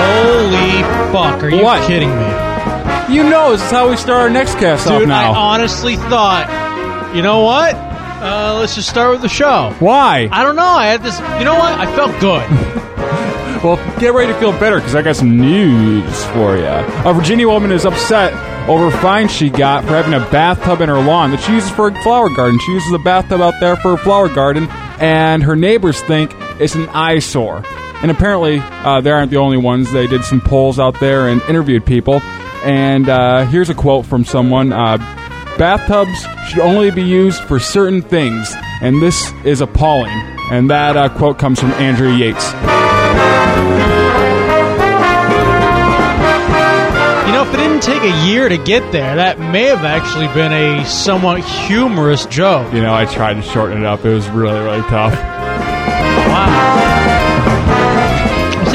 Holy fuck! Are you What? kidding me, You know, this is how we start our next cast off dude? now. I honestly thought, you know what? Uh, let's just start with the show. Why? I don't know. I had this. You know what? I felt good. Well, get ready to feel better because I got some news for you. A Virginia woman is upset over a fine she got for having a bathtub in her lawn that she uses for a flower garden. She uses a bathtub out there for a flower garden, and her neighbors think it's an eyesore. And apparently, uh, they aren't the only ones. They did some polls out there and interviewed people. And uh, here's a quote from someone uh, Bathtubs should only be used for certain things, and this is appalling. And that uh, quote comes from Andrew Yates. You know, if it didn't take a year to get there, that may have actually been a somewhat humorous joke. You know, I tried to shorten it up. It was really, really tough. Wow.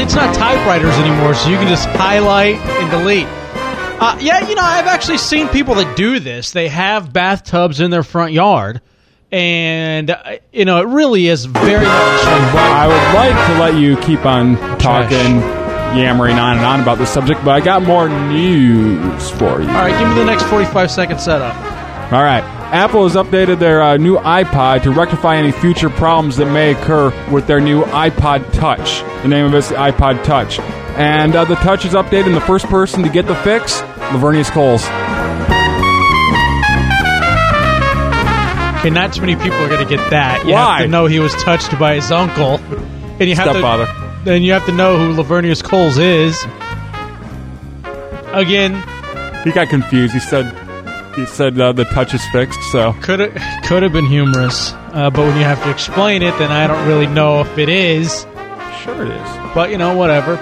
It's not typewriters anymore, so you can just highlight and delete. Uh, yeah, you know, I've actually seen people that do this. They have bathtubs in their front yard, and uh, you know, it really is very much. I would like to let you keep on talking, yammering on and on about this subject, but I got more news for you. All right, give me the next forty-five second setup. All right. Apple has updated their uh, new iPod to rectify any future problems that may occur with their new iPod Touch. The name of it's the iPod Touch. And uh, the Touch is updated, and the first person to get the fix, Laveranues Coles. Okay, not too many people are going to get that. You Why? have to know he was touched by his uncle, and you have Stepfather. to. Then you have to know who Laveranues Coles is. Again, He got confused. He said, he said uh, the Touch is fixed, so. could have could have been humorous, uh, but when you have to explain it, then I don't really know if it is. Sure it is. But you know, whatever.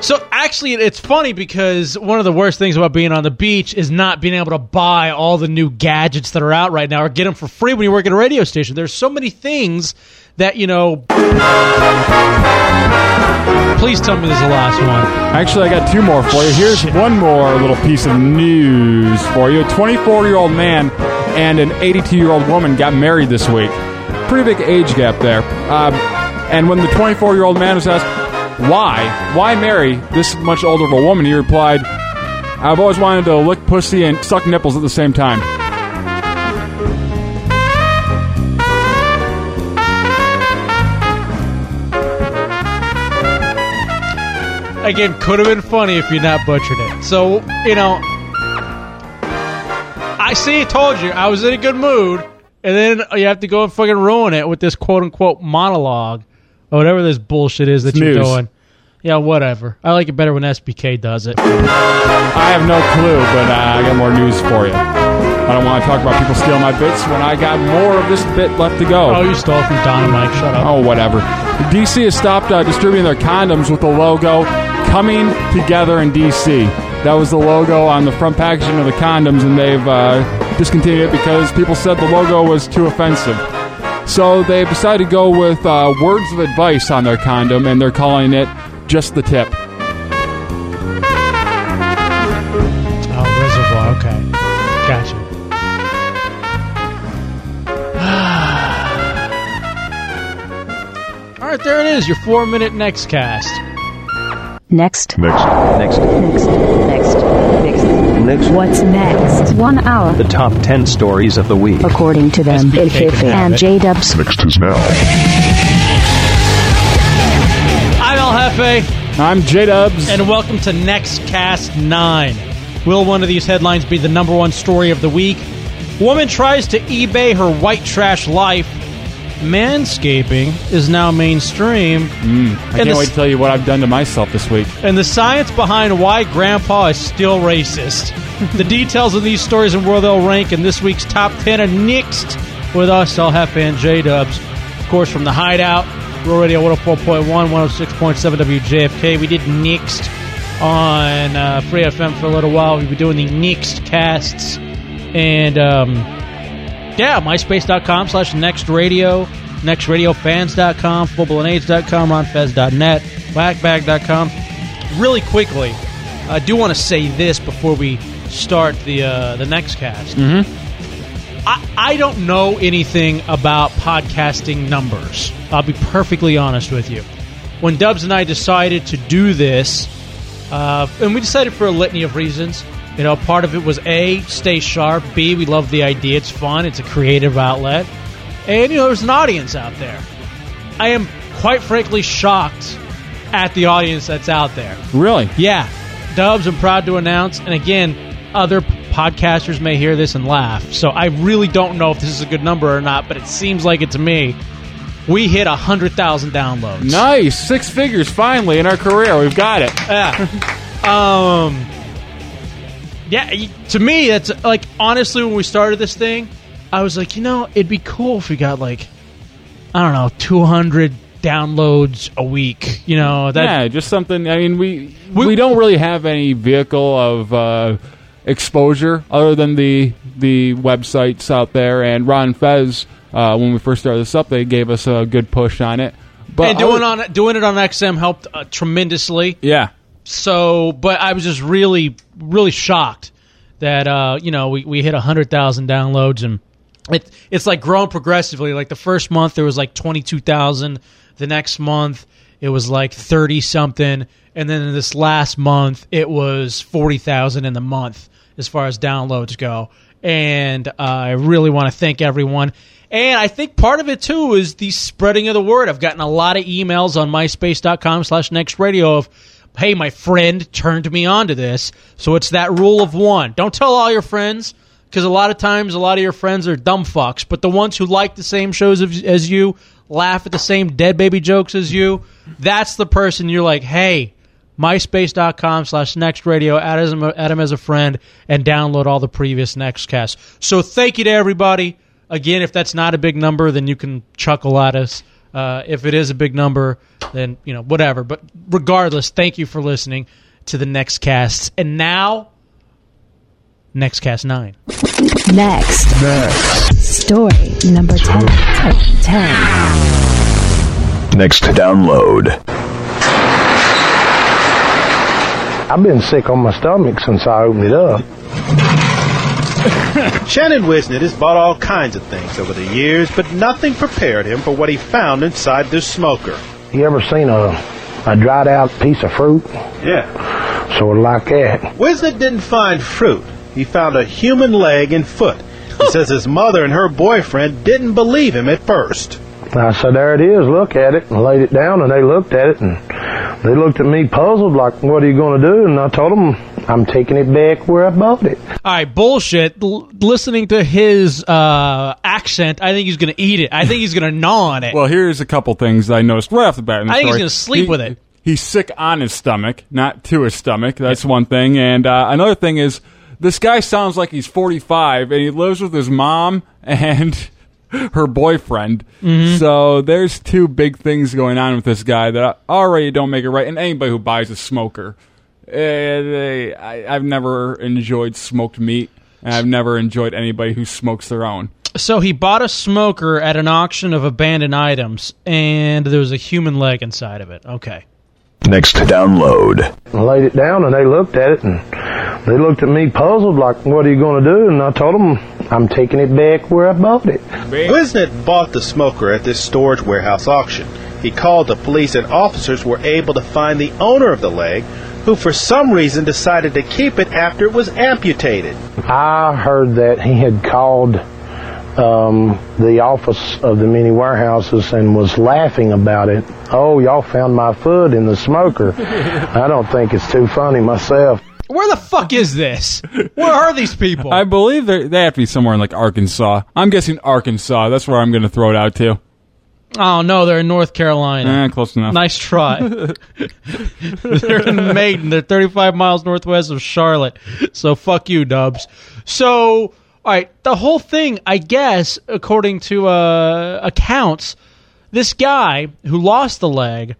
So actually, it's funny because one of the worst things about being on the beach is not being able to buy all the new gadgets that are out right now or get them for free when you work at a radio station. There's so many things that you know. Please tell me this is the last one. Actually, I got two more for you. Here's one more little piece of news for you. A 24 year old man and an 82 year old woman got married this week. Pretty big age gap there. Um, and when the 24 year old man was asked, why? Why marry this much older of a woman? He replied, I've always wanted to lick pussy and suck nipples at the same time. Again, could have been funny if you not butchered it. So you know, I see. I told you I was in a good mood, and then you have to go and fucking ruin it with this quote unquote monologue or whatever this bullshit is that It's you're news. doing. Yeah, whatever. I like it better when SBK does it. I have no clue, but uh, I got more news for you. I don't want to talk about people stealing my bits when I got more of this bit left to go. Oh, you stole from Dynamite. Shut up. Oh, whatever. DC has stopped uh, distributing their condoms with the logo "Coming Together in DC." That was the logo on the front packaging of the condoms, and they've uh, discontinued it because people said the logo was too offensive. So they've decided to go with uh, words of advice on their condom, and they're calling it "Just the Tip." Oh, Reservoir. Okay, gotcha. All right, there it is. Your four-minute next cast. Next. Next. Next. Next. Next. Next. Next. What's next? One hour. The top 10 stories of the week. According to them, SBK El can Jefe have and. J Dubs. Next is now. I'm El Jefe, I'm J Dubs. and welcome to Next Cast 9. Will one of these headlines be the number one story of the week? Woman tries to eBay her white trash life. Manscaping is now mainstream. I and can't the- wait to tell you what I've done to myself this week. and the science behind why grandpa is still racist. the details of these stories and where they'll rank in this week's top 10 are next with us, El Jefe and J Dubs. Of course, from the Hideout, Real Radio 104.1, 106.7 WJFK. We did next on uh, Free FM for a little while. We've been doing the next casts. And, um, yeah, myspace.com slash next radio, nextradiofans.com, footballandaids.com, ronfez.net, whackbag.com. Really quickly, I do want to say this before we start the uh, the next cast. Mm-hmm. I, I don't know anything about podcasting numbers. I'll be perfectly honest with you. when Dubs and I decided to do this, uh, and we decided for a litany of reasons. You know, part of it was A, stay sharp. B, we love the idea. It's fun. It's a creative outlet. And, you know, there's an audience out there. I am quite frankly shocked at the audience that's out there. Really? Yeah. Dubs, I'm proud to announce. And again, other podcasters may hear this and laugh. So I really don't know if this is a good number or not, but it seems like it to me. We hit 100,000 downloads. Nice. Six figures finally in our career. We've got it. Yeah. um. Yeah. To me, that's like honestly, when we started this thing, I was like, you know, it'd be cool if we got like, I don't know, 200 downloads a week. You know that. yeah, just something. I mean, we, We- we don't really have any vehicle of uh, exposure other than the the websites out there. And Ron Fez, uh, when we first started this up, they gave us a good push on it. But and doing other- on doing it on XM helped uh, tremendously. yeah, So, but I was just really, really shocked that uh, you know we, we hit hundred thousand downloads, and it it's like grown progressively. Like the first month there was like twenty two thousand, the next month it was like thirty something, and then in this last month it was forty thousand in the month as far as downloads go. And uh, I really want to thank everyone. And I think part of it too is the spreading of the word. I've gotten a lot of emails on myspace.com slash next radio of hey, my friend turned me on to this. So it's that rule of one. Don't tell all your friends because a lot of times a lot of your friends are dumb fucks. But the ones who like the same shows as, you, laugh at the same dead baby jokes as you, that's the person you're like, hey, myspace.com slash next radio, add him, add him as a friend, and download all the previous Nextcasts. So thank you to everybody. Again, if that's not a big number, then you can chuckle at us. Uh, if it is a big number, then you know whatever. But regardless, thank you for listening to the next casts. And now, next cast nine. Next. Story number 10. 10. Next download. I've been sick on my stomach since I opened it up. Shannon Whisnant has bought all kinds of things over the years, but nothing prepared him for what he found inside this smoker. You ever seen a, a dried out piece of fruit? Yeah. Sort of like that. Whisnant didn't find fruit. He found a human leg and foot. He says his mother and her boyfriend didn't believe him at first. I said, there it is, look at it, and laid it down, and they looked at it, and they looked at me puzzled, like, what are you going to do? And I told them, I'm taking it back where I bought it. All right, bullshit. L- listening to his uh, accent, I think he's going to eat it. I think he's going to gnaw on it. Well, here's a couple things I noticed right off the bat. In the I think he's gonna sleep He- with it. He's sick on his stomach, not to his stomach. That's one thing. And uh, another thing is, this guy sounds like he's 45, and he lives with his mom and her boyfriend. Mm-hmm. So there's two big things going on with this guy that already don't make it right. And anybody who buys a smoker, Uh, they, I, I've never enjoyed smoked meat, and I've never enjoyed anybody who smokes their own. So he bought a smoker at an auction of abandoned items, and there was a human leg inside of it. Okay. Next to download. And laid it down, and they looked at it, and they looked at me puzzled, like, what are you going to do? And I told them, I'm taking it back where I bought it. Whisnant bought the smoker at this storage warehouse auction. He called the police, and officers were able to find the owner of the leg, who for some reason decided to keep it after it was amputated. I heard that he had called um, the office of the mini warehouses and was laughing about it. Oh, y'all found my foot in the smoker. I don't think it's too funny myself. Where the fuck is this? Where are these people? I believe they're- they have to be somewhere in like Arkansas. I'm guessing Arkansas. That's where I'm going to throw it out to. Oh no, they're in North Carolina. Eh, close enough. Nice try. they're in Maiden. They're 35 miles northwest of Charlotte. So fuck you, Dubs. So, all right, the whole thing, I guess, according to uh, accounts, this guy who lost the leg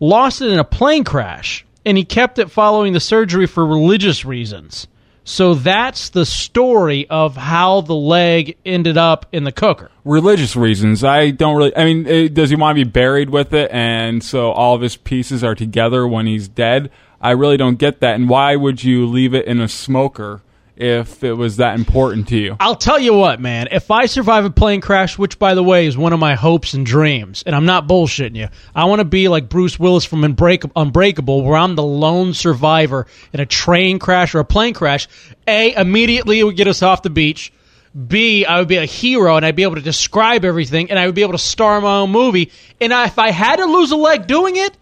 lost it in a plane crash, and he kept it following the surgery for religious reasons. So that's the story of how the leg ended up in the cooker. Religious reasons. I don't really. I mean, eh, does he want to be buried with it, and so all of his pieces are together when he's dead? I really don't get that. And why would you leave it in a smoker if it was that important to you. I'll tell you what, man. If I survive a plane crash, which by the way is one of my hopes and dreams, and I'm not bullshitting you, I want to be like Bruce Willis from Unbreak- Unbreakable, where I'm the lone survivor in a train crash or a plane crash. A, immediately it would get us off the beach. B, I would be a hero and I'd be able to describe everything and I would be able to star my own movie. And I, if I had to lose a leg doing it,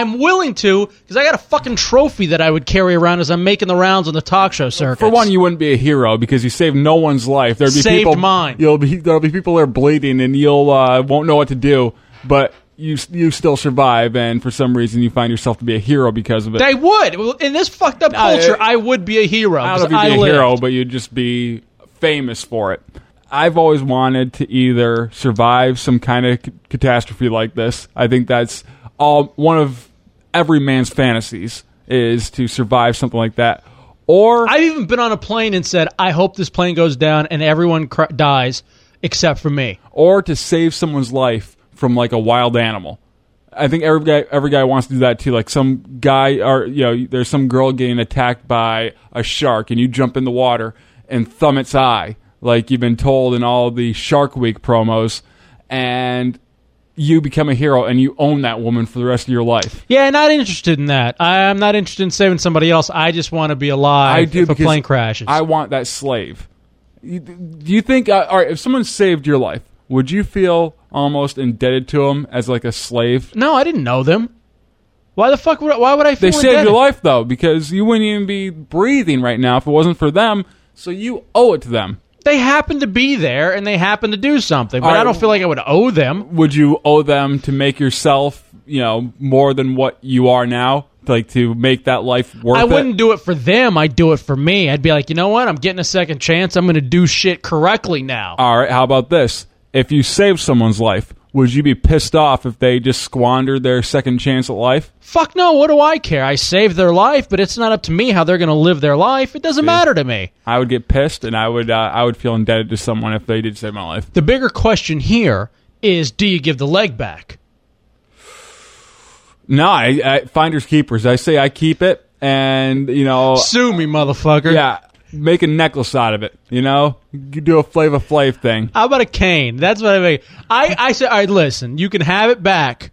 I'm willing to because I got a fucking trophy that I would carry around as I'm making the rounds on the talk show circuit. For one, you wouldn't be a hero because you saved no one's life. There'd be Saved people. mine. You'll be there'll be people that are bleeding, and you'll uh, won't know what to do. But you you still survive, and for some reason, you find yourself to be a hero because of it. They would. Well, In this fucked up culture, I would be a hero. I don't know if you'd be a lived. hero, but you'd just be famous for it. I've always wanted to either survive some kind of c- catastrophe like this. I think that's all one of every man's fantasies is to survive something like that. Or I've even been on a plane and said, "I hope this plane goes down and everyone cr- dies except for me." or to save someone's life from like a wild animal. I think every guy every guy wants to do that too. Like some guy or you know, there's some girl getting attacked by a shark and you jump in the water and thumb its eye, like you've been told in all the Shark Week promos, and you become a hero and you own that woman for the rest of your life. Yeah, not interested in that. I'm not interested in saving somebody else. I just want to be alive I do if a plane crashes. I want that slave. You- Do you think? Uh, all right, if someone saved your life, would you feel almost indebted to them as like a slave? no, I didn't know them. Why the fuck would I, why would I feel They saved indebted? your life though, because you wouldn't even be breathing right now if it wasn't for them. So you owe it to them. They happen to be there and they happen to do something, but All I don't feel like I would owe them. Would you owe them to make yourself, you know, more than what you are now? Like to make that life worth I wouldn't do it for them. I'd do it for me. I'd be like, you know what? I'm getting a second chance. I'm going to do shit correctly now. All right, how about this? If you save someone's life, would you be pissed off if they just squandered their second chance at life? Fuck no. What do I care? I saved their life, but it's not up to me how they're going to live their life. It doesn't matter to me. I would get pissed, and I would uh, I would feel indebted to someone if they did save my life. The bigger question here is do you give the leg back? No, I, I, finders keepers. I say I keep it, and you know, Sue me, motherfucker. yeah, make a necklace out of it. You know, you do a Flava Flav thing. How about a cane? That's what I mean. I, I said, all right, listen, you can have it back,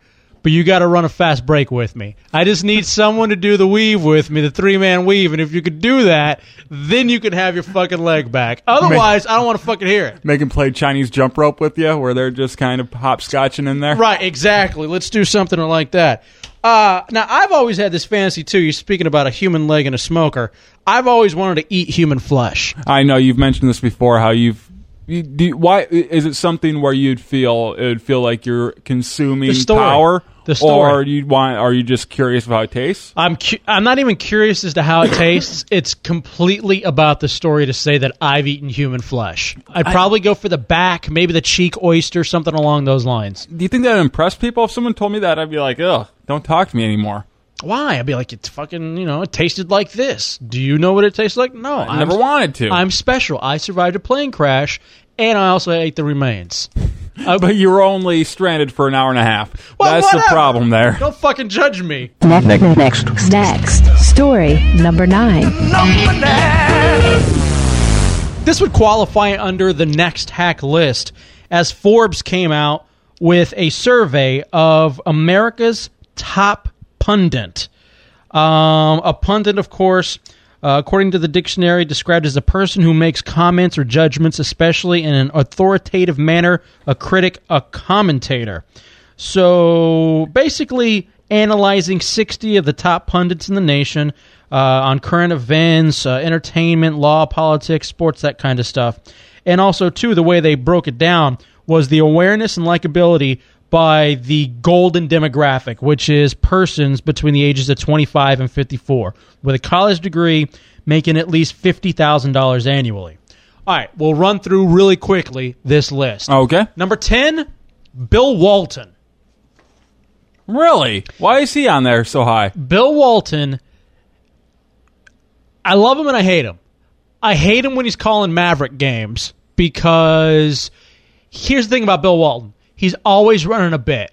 but you got to run a fast break with me. I just need someone to do the weave with me, the three man weave. And if you could do that, then you can have your fucking leg back. Otherwise, I don't want to fucking hear it. Make them play Chinese jump rope with you, where they're just kind of hopscotching in there. Right, exactly. Let's do something like that. Uh, now, I've always had this fantasy, too. You're speaking about a human leg and a smoker. I've always wanted to eat human flesh. I know you've mentioned this before. How you've you, do you- why is it something where you'd feel it would feel like you're consuming power, The story. or you want? Are you just curious about how it tastes? I'm cu- I'm not even curious as to how it tastes. it's completely about the story to say that I've eaten human flesh. I'd probably go for the back, maybe the cheek oyster, something along those lines. Do you think that would impress people? If someone told me that, I'd be like, ugh, don't talk to me anymore. Why? I'd be like, it's fucking, you know, it tasted like this. Do you know what it tastes like? No, I never wanted to. I'm special. I survived a plane crash, and I also ate the remains. Uh, but you were only stranded for an hour and a half. Well, That's the problem there. Don't fucking judge me. Next. Next. Story number nine. This would qualify under the next hack list as Forbes came out with a survey of America's top pundit. Um, a pundit, of course, uh, according to the dictionary, described as a person who makes comments or judgments, especially in an authoritative manner, a critic, a commentator. So basically, analyzing 60 of the top pundits in the nation uh, on current events, uh, entertainment, law, politics, sports, that kind of stuff. And also, too, the way they broke it down was the awareness and likability by the golden demographic, which is persons between the ages of 25 and 54 with a college degree making at least $50,000 annually. All right, we'll run through really quickly this list. Okay. Number 10, Bill Walton. Really? Why is he on there so high? Bill Walton, I love him and I hate him. I hate him when he's calling Maverick games because here's the thing about Bill Walton. He's always running a bit.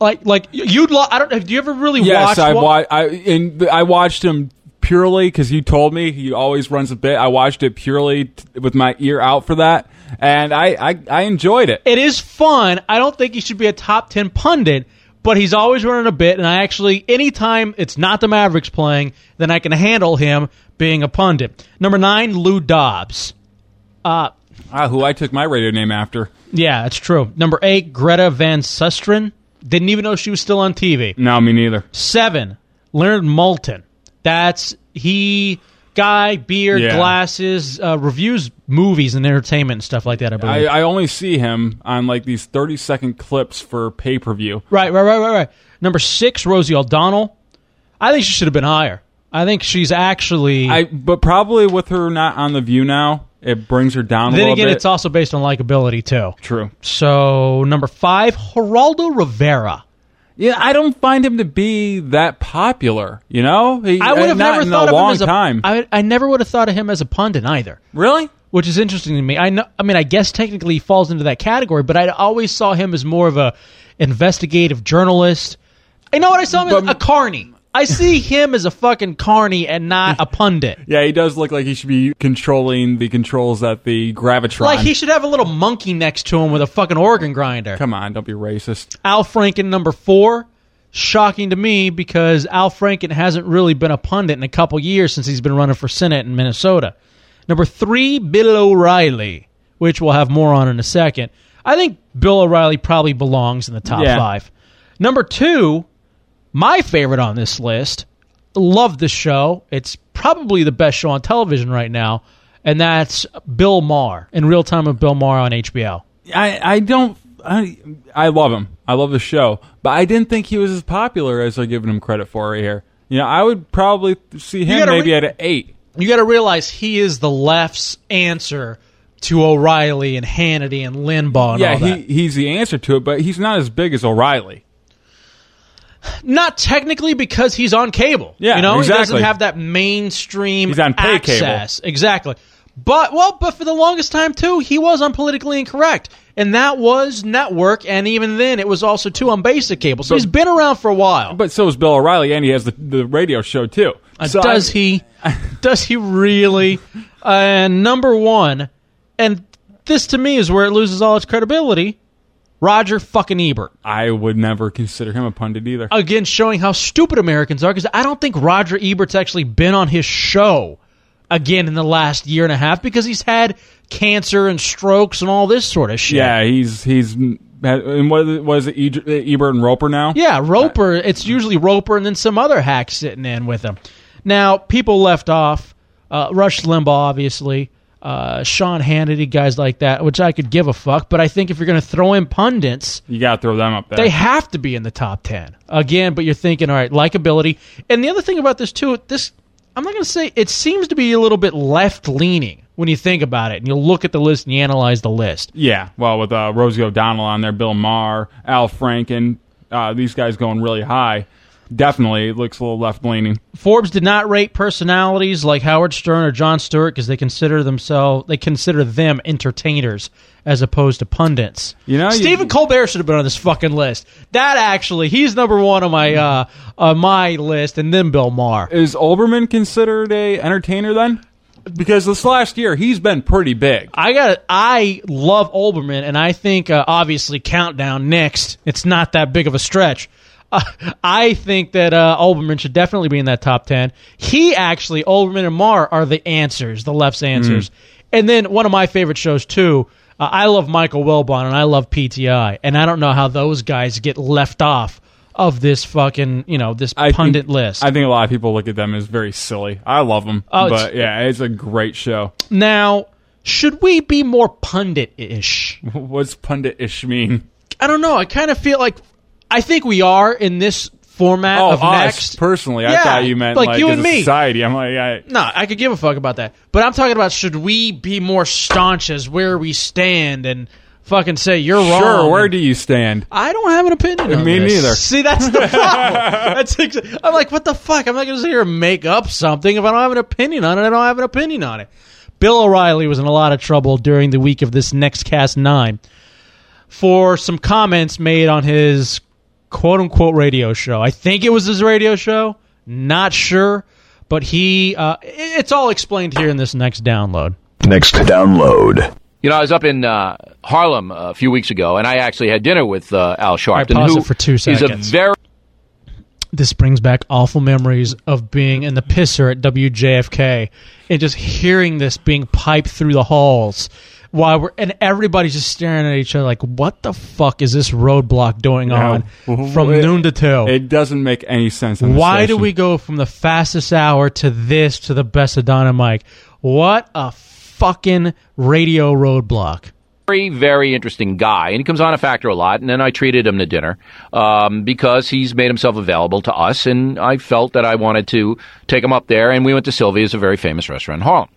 Like, like you'd. Lo- I don't. Do you ever really Yes, watch? I Wa- wa- I and I watched him purely because you told me he always runs a bit. I watched it purely t- with my ear out for that, and I, I, I enjoyed it. It is fun. I don't think he should be a top 10 pundit, but he's always running a bit. And I actually, anytime it's not the Mavericks playing, then I can handle him being a pundit. Number nine, Lou Dobbs. Uh, Ah, who I took my radio name after. Yeah, that's true. Number eight, Greta Van Susteren. Didn't even know she was still on TV. No, me neither. Seven, Leonard Maltin. That's he guy, beard, Yeah. glasses, uh, reviews movies and entertainment and stuff like that. I believe. I, I only see him on like these thirty second clips for pay per view. right, right, right, right, right. Number six, Rosie O'Donnell. I think she should have been higher. I think she's actually. I but probably with her not on the View now, it brings her down a then little again, bit. it's also based on likability too. True. So number five, Geraldo Rivera. Yeah, I don't find him to be that popular. You know, he, I would have uh, not never thought a of long him as a. time. I, I never would have thought of him as a pundit either. really? which is interesting to me. I know, I mean, I guess technically he falls into that category, but I always saw him as more of a investigative journalist. You know what? I saw him as a carny. I see him as a fucking carny and not a pundit. Yeah, he does look like he should be controlling the controls at the gravitron. Like he should have a little monkey next to him with a fucking organ grinder. Come on, don't be racist. Al Franken number four. Shocking to me because Al Franken hasn't really been a pundit in a couple years since he's been running for Senate in Minnesota. Number three, Bill O'Reilly, which we'll have more on in a second. I think Bill O'Reilly probably belongs in the top Yeah. five. Number two, my favorite on this list. Love the show. It's probably the best show on television right now, and that's Bill Maher in real time with Bill Maher on HBO. I I don't. I I love him. I love the show, but I didn't think he was as popular as they're giving him credit for right here. You know, I would probably see him maybe re- at an eight. you got to realize he is the left's answer to O'Reilly and Hannity and Limbaugh and yeah, he he's the answer to it, but he's not as big as O'Reilly. Not technically because he's on cable. Yeah, you know, he doesn't have that mainstream. He's on pay cable. Exactly. But well, but for the longest time too, he was on politically incorrect, and that was network, and even then, it was also too on basic cable. So he's been around for a while. But so is Bill O'Reilly, and he has the, the radio show too. Uh, So does I- he? does he really? And number one, and this to me is where it loses all its credibility. Roger fucking Ebert. I would never consider him a pundit either. Again, showing how stupid Americans are because I don't think Roger Ebert's actually been on his show again in the last year and a half because he's had cancer and strokes and all this sort of shit. yeah, he's he's and what was it? Ebert and Roeper now? Yeah, Roeper. It's usually Roeper and then some other hack sitting in with him. Now, people left off. Uh, Rush Limbaugh, obviously. Uh, Sean Hannity, guys like that, which I could give a fuck. But I think if you're going to throw in pundits, You got to throw them up there. they have to be in the top 10. Again, but you're thinking, all right, likability. And the other thing about this, too, this, I'm not going to say, it seems to be a little bit left leaning when you think about it. And you look at the list and you analyze the list. Yeah, well, with uh, Rosie O'Donnell on there, Bill Maher, Al Franken, uh, these guys going really high. Definitely it looks a little left leaning. Forbes did not rate personalities like Howard Stern or Jon Stewart because they consider themselves they consider them entertainers as opposed to pundits. You know, you- Stephen Colbert should have been on this fucking list. That actually, he's number one on my uh, on my list, and then Bill Maher. Is Olbermann considered a entertainer then? Because this last year he's been pretty big. I got I love Olbermann, and I think uh, obviously Countdown next. It's not that big of a stretch. Uh, I think that uh, Olbermann should definitely be in that top ten. He actually Olbermann and Maher are the answers, the left's answers. And then one of my favorite shows too. Uh, I love Michael Wilbon and I love PTI, and I don't know how those guys get left off of this fucking you know this I pundit think, list. I think a lot of people look at them as very silly. I love them, Oh, it's- but yeah, it's a great show. now, should we be more pundit-ish? What's pundit-ish mean? I don't know. I kind of feel like I think we are in this format Oh, of us next. personally. I Yeah, thought you meant like like, you and me. society. I'm like, I, no, I could give a fuck about that. But I'm talking about should we be more staunch as where we stand and fucking say you're wrong? sure. Where do you stand? I don't have an opinion. on Me this. neither. See, that's the problem. that's exa- I'm like, what the fuck? I'm not going to sit here and make up something if I don't have an opinion on it. I don't have an opinion on it. Bill O'Reilly was in a lot of trouble during the week of this next cast nine for some comments made on his quote unquote radio show. I think it was his radio show. Not sure. But he. Uh, it's all explained here in this next download. Next download. You know, I was up in uh, Harlem a few weeks ago, and I actually had dinner with uh, Al Sharpton, pause who it for two is a seconds. very This brings back awful memories of being in the pisser at WJFK and just hearing this being piped through the halls while we're and everybody's just staring at each other like, what the fuck is this roadblock doing on from It- noon to two? It doesn't make any sense. on the Why do station. we go from the fastest hour to this to the best of Don and Mike? What a fucking radio roadblock. very, very interesting guy, and he comes on a factor a lot. And then I treated him to dinner um, because he's made himself available to us, and I felt that I wanted to take him up there. And we went to Sylvia's, a very famous restaurant in Harlem.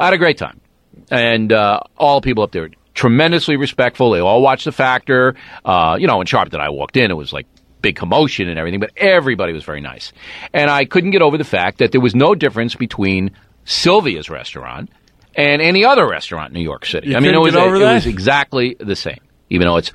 I had a great time, and uh, all people up there tremendously respectful. They all watched the factor. Uh, you know, when Sharp that I walked in, it was like big commotion and everything, but everybody was very nice. And I couldn't get over the fact that there was no difference between Sylvia's restaurant and any other restaurant in New York City. You I mean, it was, over it was exactly the same. Even though it's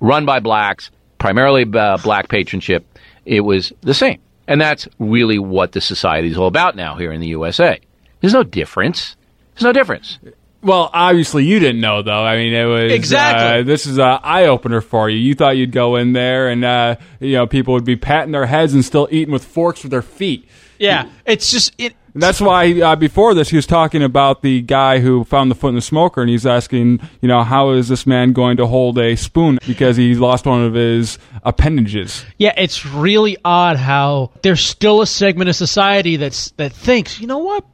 run by blacks, primarily uh, black patronship, it was the same. And that's really what the society is all about now here in the USA. There's no difference. There's no difference. Well, obviously you didn't know though. I mean, it was Exactly. uh, this is an eye opener for you. You thought you'd go in there and uh, you know people would be patting their heads and still eating with forks with their feet. Yeah, it's just it. And that's why uh, before this he was talking about the guy who found the foot in the smoker, and he's asking, you know, how is this man going to hold a spoon because he lost one of his appendages? Yeah, it's really odd how there's still a segment of society that's that thinks, you know what?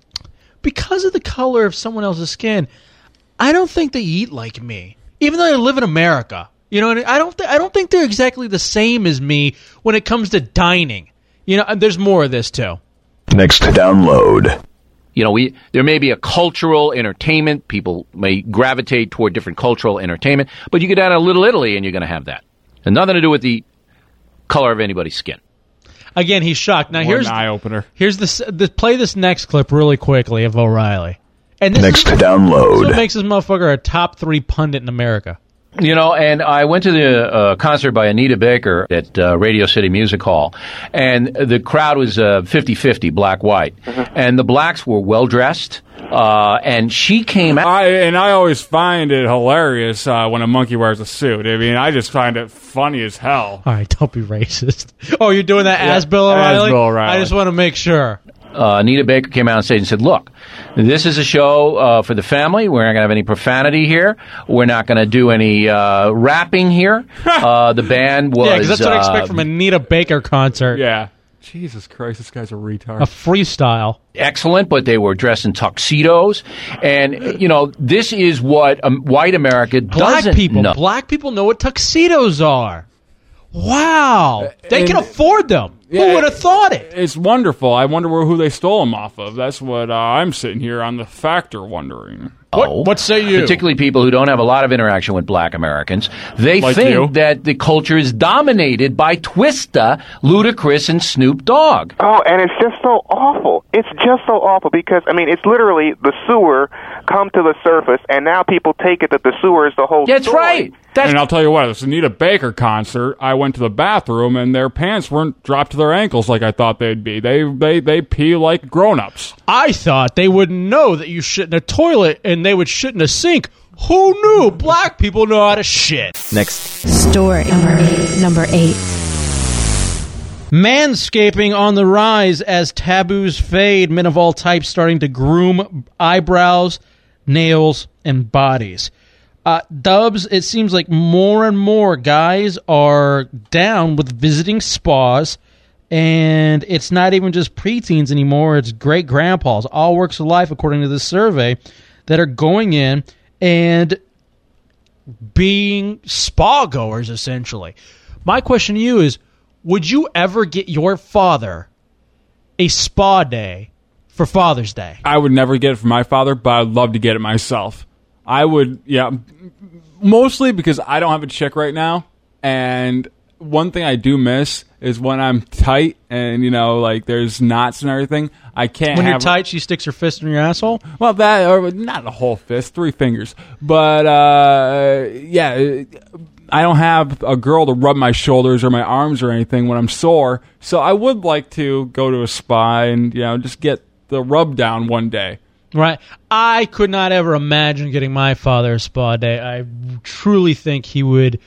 Because of the color of someone else's skin, I don't think they eat like me. Even though they live in America, you know, and I don't, th- I don't think they're exactly the same as me when it comes to dining. You know, and there's more of this too. Next download. You know, we there may be a cultural entertainment. People may gravitate toward different cultural entertainment, but you get down to Little Italy and you're going to have that. And nothing to do with the color of anybody's skin. Again, he's shocked. Now What here's an eye opener. here's the, the play this next clip really quickly of O'Reilly. And this Next is, this is download. what makes this motherfucker a top three pundit in America. You know, and I went to the uh, concert by Anita Baker at uh, Radio City Music Hall, and the crowd was uh, 50-50, black-white. And the blacks were well-dressed, uh, and she came out. I and I always find it hilarious uh, when a monkey wears a suit. I mean, I just find it funny as hell. All right, don't be racist. Oh, you're doing that Yeah, as Bill as Bill O'Reilly. I just want to make sure. Uh, Anita Baker came out on stage and said, "Look, this is a show uh, for the family. We're not going to have any profanity here. We're not going to do any uh, rapping here. Uh, the band was yeah, because that's what I expect uh, from a Anita Baker concert. Yeah. Jesus Christ, this guy's a retard. A freestyle. excellent, but they were dressed in tuxedos. And you know, this is what um, white America Black doesn't people. know. Black people know what tuxedos are. Wow. They can afford them. Who would have thought it? It's wonderful. I wonder where, who they stole them off of. That's what uh, I'm sitting here on the factor wondering. Oh. what say you? Particularly people who don't have a lot of interaction with black Americans. They Like think you. that the culture is dominated by Twista, Ludacris, and Snoop Dogg. Oh, and it's just so awful. It's just so awful because I mean, it's literally the sewer come to the surface, and now people take it that the sewer is the whole. That's story. right. That's and I'll tell you what, this Anita Baker concert, I went to the bathroom and their pants weren't dropped to their ankles like I thought they'd be. They they they pee like grown-ups. I thought they wouldn't know that you shit in a toilet and they would shit in a sink. Who knew? Black people know how to shit. Next story number eight. Number eight. Manscaping on the rise as taboos fade. Men of all types starting to groom eyebrows, nails, and bodies. Uh, Dubs, it seems like more and more guys are down with visiting spas, and it's not even just preteens anymore. It's great grandpas, all works of life, according to this survey, that are going in and being spa goers, essentially. My question to you is would you ever get your father a spa day for Father's Day? I would never get it for my father, but I'd love to get it myself. I would, yeah, mostly because I don't have a chick right now, and one thing I do miss is when I'm tight and you know, like there's knots and everything. I can't. When you're have- tight, she sticks her fist in your asshole? Well, that or not a whole fist, three fingers, but uh, yeah, I don't have a girl to rub my shoulders or my arms or anything when I'm sore. So I would like to go to a spa and you know just get the rub down one day. Right. I could not ever imagine getting my father a spa day. I truly think he would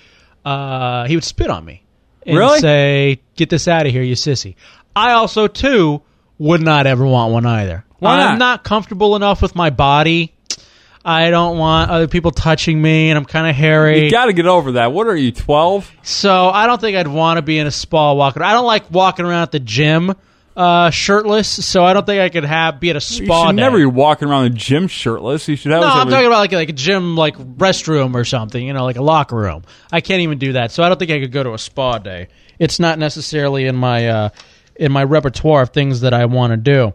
uh, he would spit on me and Really? say, "Get this out of here, you sissy." I also too would not ever want one either. Why I'm not? not comfortable enough with my body. I don't want other people touching me, and I'm kind of hairy. You got to get over that. What are you, 12? So I don't think I'd want to be in a spa walking. I don't like walking around at the gym uh, shirtless. So I don't think I could have be at a You spa. should day. never be walking around the gym shirtless. You should have No, I'm every- talking about like like a gym, like restroom or something. You know, like a locker room. I can't even do that. So I don't think I could go to a spa day. It's not necessarily in my uh, in my repertoire of things that I want to do.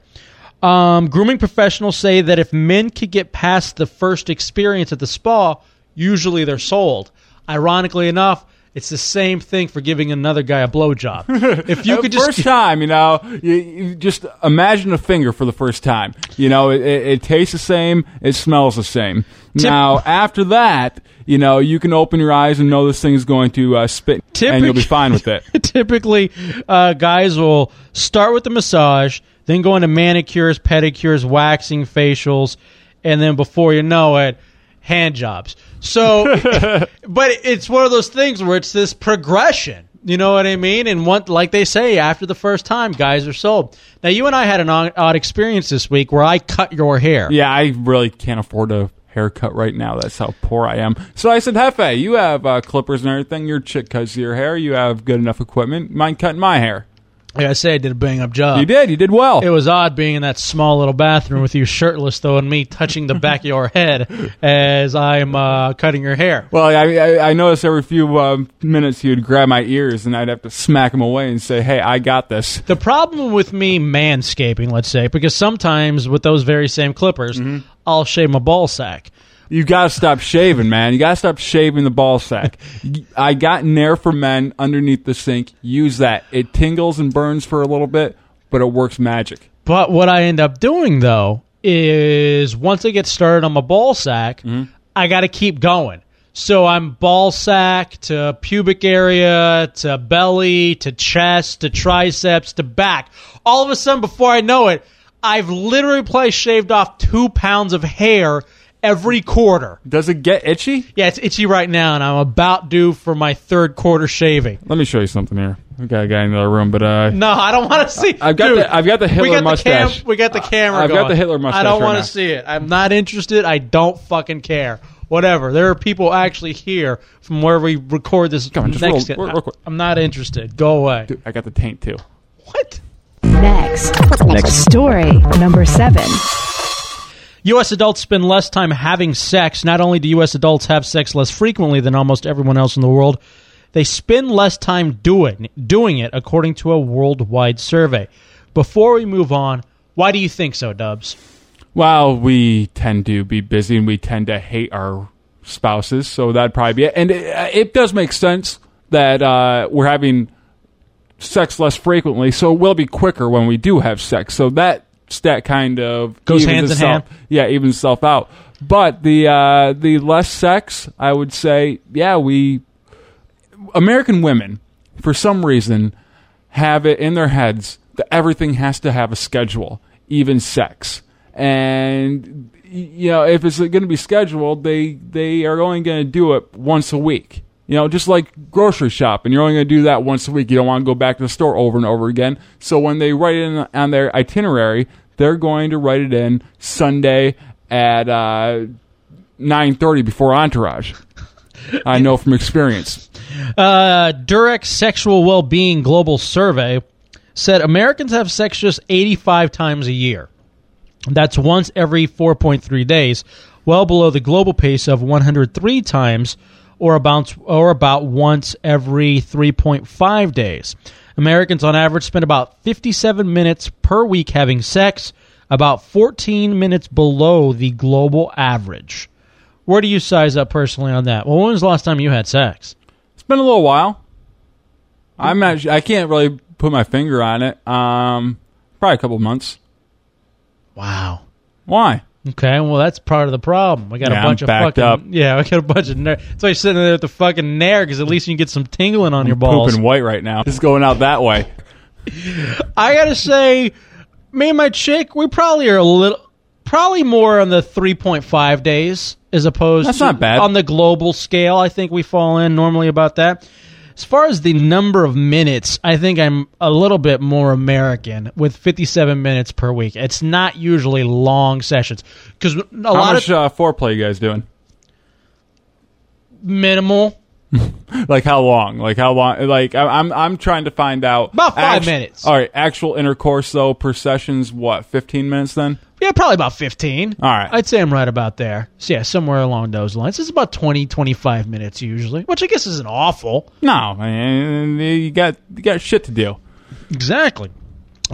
Um, grooming professionals say that if men could get past the first experience at the spa, usually they're sold. Ironically enough, it's the same thing for giving another guy a blowjob. If you could just first time, you know, you, you just imagine a finger for the first time. You know, it, it, it tastes the same, it smells the same. Now, after that, you know, you can open your eyes and know this thing is going to uh, spit, and you'll be fine with it. typically uh, guys will start with the massage then go into manicures pedicures waxing facials and then before you know it hand jobs so but it's one of those things where it's this progression you know what i mean and one, like they say after the first time guys are sold now you and i had an odd, odd experience this week where i cut your hair Yeah, I really can't afford a haircut right now. That's how poor I am. So I said, Jefe, you have uh, clippers and everything. Your chick cuts your hair. You have good enough equipment. Mind cutting my hair? Like i say i did a bang up job You did. You did well. It was odd being in that small little bathroom with you shirtless, though, and me touching the back of your head as I'm uh, cutting your hair. Well, I, I, I noticed every few um, minutes you'd grab my ears, and I'd have to smack them away and say, "Hey, I got this." The problem with me manscaping, let's say, because sometimes with those very same clippers, I'll shave my ball sack. You got to stop shaving, man. You got to stop shaving the ball sack. I got Nair for Men underneath the sink. Use that. It tingles and burns for a little bit, but it works magic. But what I end up doing, though, is once I get started on my ball sack, mm-hmm. I got to keep going. So I'm ball sack to pubic area to belly to chest to triceps to back. All of a sudden, before I know it, I've literally probably shaved off two pounds of hair every quarter. Does it get itchy? Yeah, it's itchy right now, and I'm about due for my third quarter shaving. Let me show you something here. We got a guy in the other room, but uh, No, I don't want to see. I've got Dude, the- I've got the Hitler we got mustache. The cam, we got the camera. I've got the Hitler mustache I don't right want now. to see it. I'm not interested. I don't fucking care. Whatever. There are people actually here from where we record this. Come on, just next roll- roll- real quick. I'm not interested. Go away. dude, I got the taint too. What? Next. Story number seven. U.S. adults spend less time having sex. Not only do U.S. adults have sex less frequently than almost everyone else in the world, they spend less time doing doing it, according to a worldwide survey. Before we move on, why do you think so, Dubs? Well, we tend to be busy and we tend to hate our spouses, so that'd probably be it. And it, it does make sense that uh, we're having sex less frequently, so it will be quicker when we do have sex. So that stat kind of Goes hands in hand? Yeah, evens itself out. But the uh, the less sex, I would say, yeah, we American women, for some reason, have it in their heads that everything has to have a schedule, even sex. And you know, if it's going to be scheduled, they they are only going to do it once a week. You know, just like grocery shopping, you're only going to do that once a week. You don't want to go back to the store over and over again. So when they write it in on their itinerary, they're going to write it in Sunday at uh, nine thirty before Entourage. I know from experience. Uh, Durex Sexual Well-Being Global Survey said Americans have sex just 85 times a year. That's once every 4.3 days, well below the global pace of 103 times, or about or about once every 3.5 days. Americans on average spend about 57 minutes per week having sex, about 14 minutes below the global average. Where do you size up personally on that? Well, when was the last time you had sex? It's been a little while. I'm not. I can't really put my finger on it. Um, probably a couple months. Wow. Why? Okay, well that's part of the problem. We got Yeah, a bunch I'm of fucking up. yeah, we got a bunch of ner- That's why you're sitting there with the fucking nair because at least you can get some tingling on your balls. Pooping white right now. It's going out that way. I gotta say, me and my chick, we probably are a little, probably more on the 3.5 days as opposed That's to not bad. on the global scale. I think we fall in normally about that. As far as the number of minutes, I think I'm a little bit more American with 57 minutes per week. It's not usually long sessions because a How lot much of uh, foreplay you guys doing? minimal. Like how long? Like how long? Like I- I'm I'm trying to find out About five act- minutes. All right, actual intercourse though per session's what? Fifteen minutes then? Yeah, probably about 15. All right. I'd say I'm right about there. So, yeah, somewhere along those lines. It's about 20, 25 minutes usually, which I guess isn't awful. No, man, you got you got shit to do. Exactly.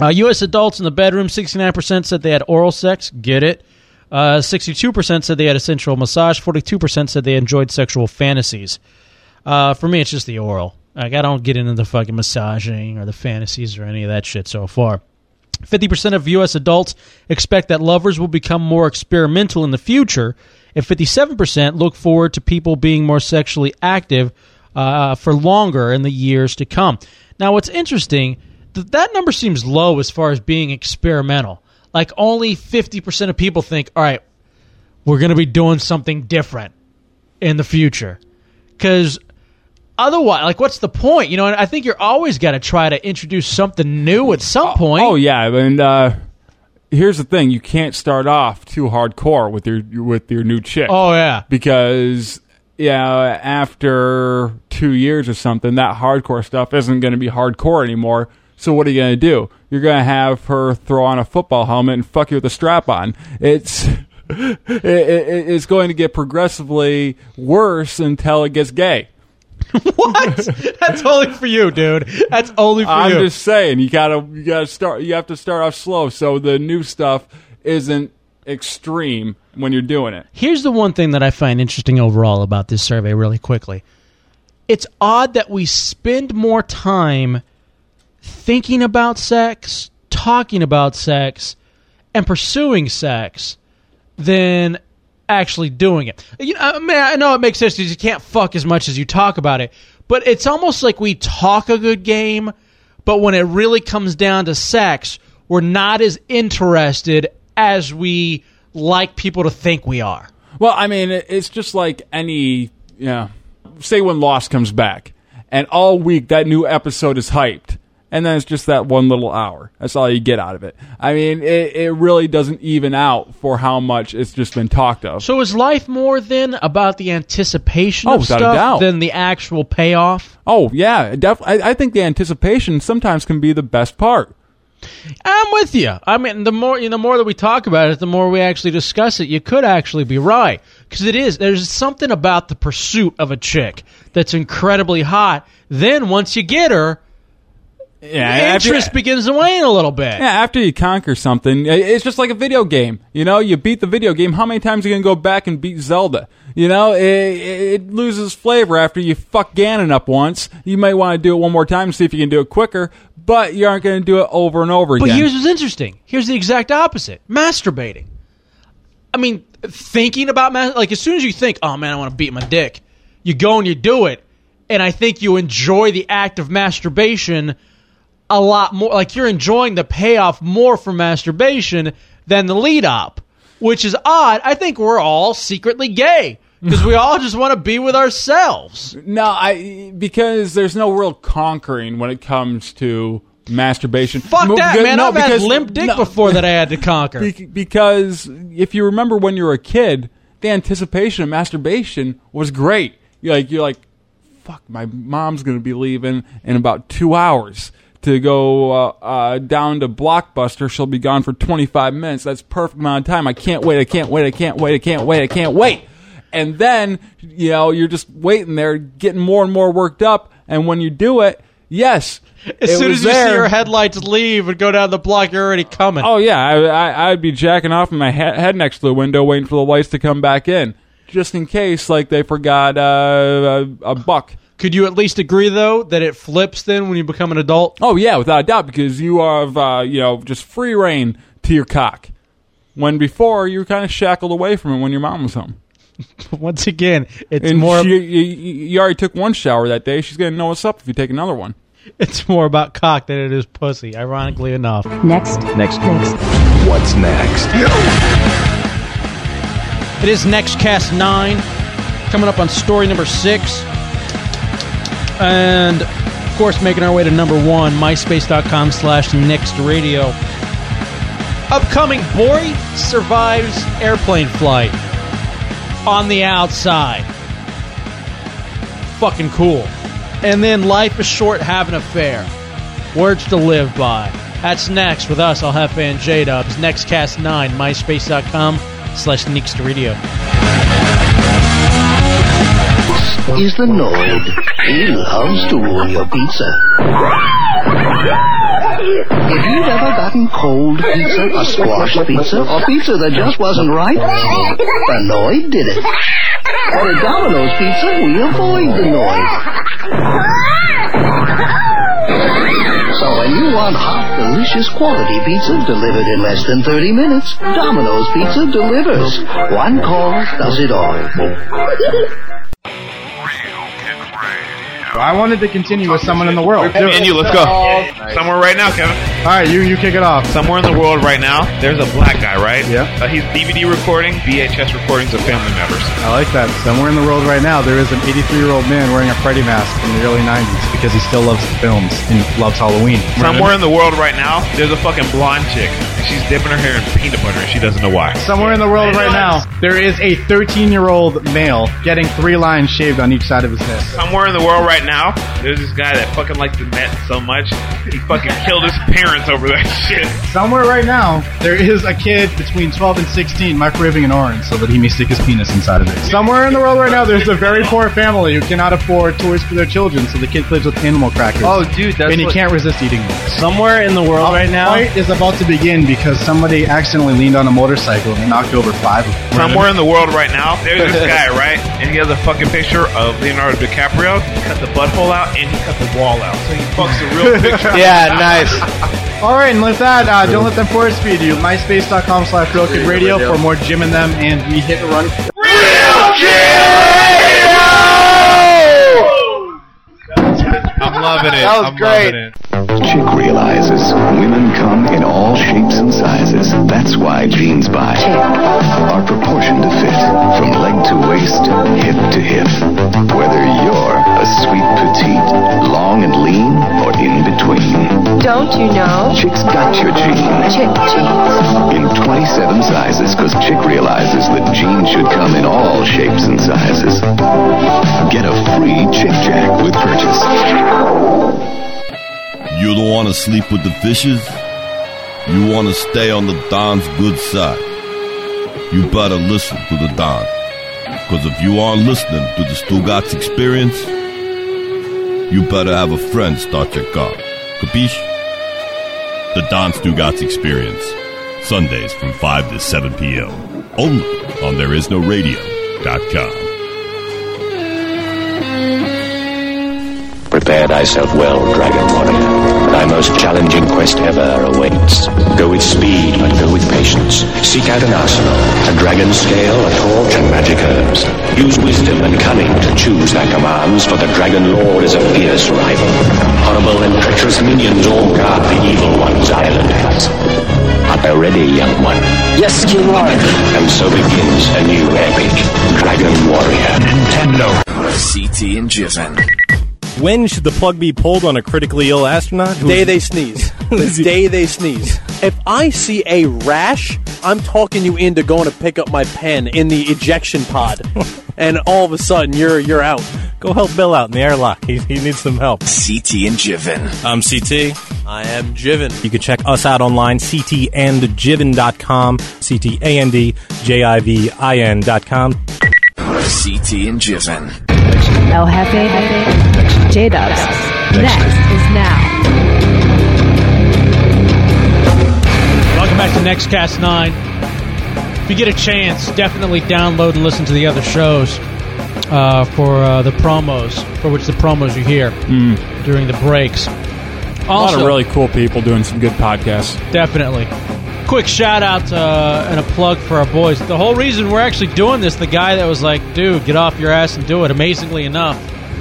Uh, U.S. adults in the bedroom, 69% said they had oral sex. Get it. Uh, 62% said they had a sensual massage. 42% said they enjoyed sexual fantasies. Uh, for me, it's just the oral. Like, I don't get into the fucking massaging or the fantasies or any of that shit so far. 50% of U.S. adults expect that lovers will become more experimental in the future, and 57% look forward to people being more sexually active uh, for longer in the years to come. Now, what's interesting, th- that number seems low as far as being experimental. Like, only 50% of people think, all right, we're going to be doing something different in the future. Because otherwise, like, what's the point? You know, and I think you're always got to try to introduce something new at some point. Oh yeah, and uh, here's the thing: you can't start off too hardcore with your with your new chick. Oh, yeah. because yeah, after two years or something, that hardcore stuff isn't going to be hardcore anymore. So what are you going to do? You're going to have her throw on a football helmet and fuck you with a strap on. It's it, it, it's going to get progressively worse until it gets gay. what? That's only for you, dude. That's only for I'm you. just saying you gotta you gotta start you have to start off slow so the new stuff isn't extreme when you're doing it. Here's the one thing that I find interesting overall about this survey, really quickly. It's odd that we spend more time thinking about sex, talking about sex, and pursuing sex than actually doing it. You know, I, mean, I know it makes sense because you can't fuck as much as you talk about it, but it's almost like we talk a good game, but when it really comes down to sex, we're not as interested as we like people to think we are. Well, I mean, it's just like any, yeah. Say when Lost comes back, and all week that new episode is hyped, and then it's just that one little hour. That's all you get out of it. I mean, it, it really doesn't even out for how much it's just been talked of. So is life more then about the anticipation Oh, of stuff than the actual payoff? Oh yeah, def- I, I think the anticipation sometimes can be the best part. I'm with you. I mean, the more you know, the more that we talk about it, the more we actually discuss it. You could actually be right because it is. There's something about the pursuit of a chick that's incredibly hot. Then once you get her, Yeah, after- interest begins to wane a little bit. Yeah, after you conquer something, it's just like a video game. You know, you beat the video game. How many times are you gonna go back and beat Zelda? You know, it, it loses flavor after you fuck Ganon up once. You might want to do it one more time, to see if you can do it quicker. But you aren't going to do it over and over But again. here's what's interesting. Here's the exact opposite: masturbating. I mean, thinking about mas- like as soon as you think, "Oh man, I want to beat my dick," you go and you do it, and I think you enjoy the act of masturbation a lot more. Like you're enjoying the payoff more from masturbation than the lead up, which is odd. I think we're all secretly gay because we all just want to be with ourselves. no, I because there's no real conquering when it comes to masturbation. Fuck that, because- man! no, I've had because- limp dick no. before that I had to conquer. Be- because if you remember when you were a kid, the anticipation of masturbation was great. You're like, you're like, fuck, my mom's gonna be leaving in about two hours to go uh, uh, down to Blockbuster. She'll be gone for 25 minutes. That's perfect amount of time. I can't wait. I can't wait. I can't wait. I can't wait. I can't wait. And then you know you're just waiting there, getting more and more worked up. And when you do it, yes. As soon as you there. see your headlights leave and go down the block, you're already coming. Oh yeah, I, I, I'd be jacking off in my he- head next to the window, waiting for the lights to come back in, just in case, like they forgot uh, a, a buck. Could you at least agree, though, that it flips then when you become an adult? Oh yeah, without a doubt, because you have uh, you know just free rein to your cock. When before you were kind of shackled away from it when your mom was home. Once again, it's And more. she, you, you you already took one shower that day. She's gonna know what's up if you take another one. It's more about cock than it is pussy, ironically enough. Next. Next. Next. What's next? It is Next Cast 9, coming up on story number 6. And, of course, making our way to number 1, myspace.com slash next radio. Upcoming Boy survives airplane flight on the outside. Fucking cool. And then Life is Short, Have an Affair. Words to live by. That's next with us. I'll have fan J Dubs. Nextcast 9, myspace.com slash next radio. Is the Noid. He loves to ruin your pizza. If you've ever gotten cold pizza, a squash pizza, or pizza that just wasn't right, the Noid did it. But at Domino's Pizza, we avoid the Noid. So when you want hot, delicious quality pizza delivered in less than 30 minutes, Domino's Pizza delivers. One call does it all you I wanted to continue with someone in the world. Me and you, let's go. Somewhere right now, Kevin. All right, you you kick it off. Somewhere in the world right now, there's a black guy, right? Yeah. Uh, he's DVD recording, VHS recordings of family members. I like that. Somewhere in the world right now, there is an 83 year old man wearing a Freddy mask from the early 90s because he still loves the films and loves Halloween. Somewhere in the world right now, there's a fucking blonde chick, and she's dipping her hair in peanut butter, and she doesn't know why. Somewhere in the world right now, there is a 13 year old male getting three lines shaved on each side of his head. Somewhere in the world right now, there's this guy that fucking likes the net so much, he fucking killed his parents over that shit. Somewhere right now, there is a kid between 12 and 16 microwaving an orange so that he may stick his penis inside of it. Somewhere in the world right now, there's a very poor family who cannot afford toys for their children, so the kid plays with animal crackers. Oh, dude, that's and he what- can't resist eating them. Somewhere in the world right now. fight is about to begin because somebody accidentally leaned on a motorcycle and knocked over five of them. Somewhere in the world right now, there's this guy, right? And he has a fucking picture of Leonardo DiCaprio. He cut the butthole out and he cut the wall out. So he fucks the real picture. Yeah, nice. All right, and with that, uh, don't let them force feed you. MySpace.com slash Real Kid Radio for more Jim and them and we hit and run. I'm loving it. That was I'm great. Chick realizes women come in all shapes and sizes. That's why jeans by Chick. are proportioned to fit from leg to waist, hip to hip. Whether you're a sweet petite, long and lean, or in between, Don't you know? Chick's got your jeans. Chick jeans. In 27 sizes, because Chick realizes that jeans should come in all shapes and sizes. Get a free Chick Jack with purchase. You don't want to sleep with the fishes? You want to stay on the Don's good side? You better listen to the Don. Because if you aren't listening to the Stugatz experience, you better have a friend start your car. Capiche? The Don Stugatz experience. Sundays from 5 to 7 p.m. Only on thereisnoradio.com. Prepare thyself well, Dragon Warrior. Thy most challenging quest ever awaits. Go with speed, but go with patience. Seek out an arsenal, a dragon scale, a torch, and magic herbs. Use wisdom and cunning to choose thy commands, for the Dragon Lord is a fierce rival. Horrible and treacherous minions all guard the evil one's island huts. Art thou ready, young one? Yes, King Lord. And so begins a new epic, Dragon Warrior. Nintendo. CT and Jivin. When should the plug be pulled on a critically ill astronaut? who Day they sneeze. the day they sneeze. If I see a rash, I'm talking you into going to pick up my pen in the ejection pod, and all of a sudden you're you're out. Go help Bill out in the airlock. He, he needs some help. CT and Jivin. I'm CT. I am Jivin. You can check us out online, ctandjivin.com, C-T-A-N-D-J-I-V-I-N dot com. CT and Jivin. El Jefe, J Dubs. Next is now. Welcome back to Nextcast 9. If you get a chance, definitely download and listen to the other shows uh, for uh, the promos, for which the promos you hear during the breaks. a lot of really cool people doing some good podcasts. Definitely. Quick shout out uh, and a plug for our boys. The whole reason we're actually doing this, the guy that was like, dude, get off your ass and do it, amazingly enough,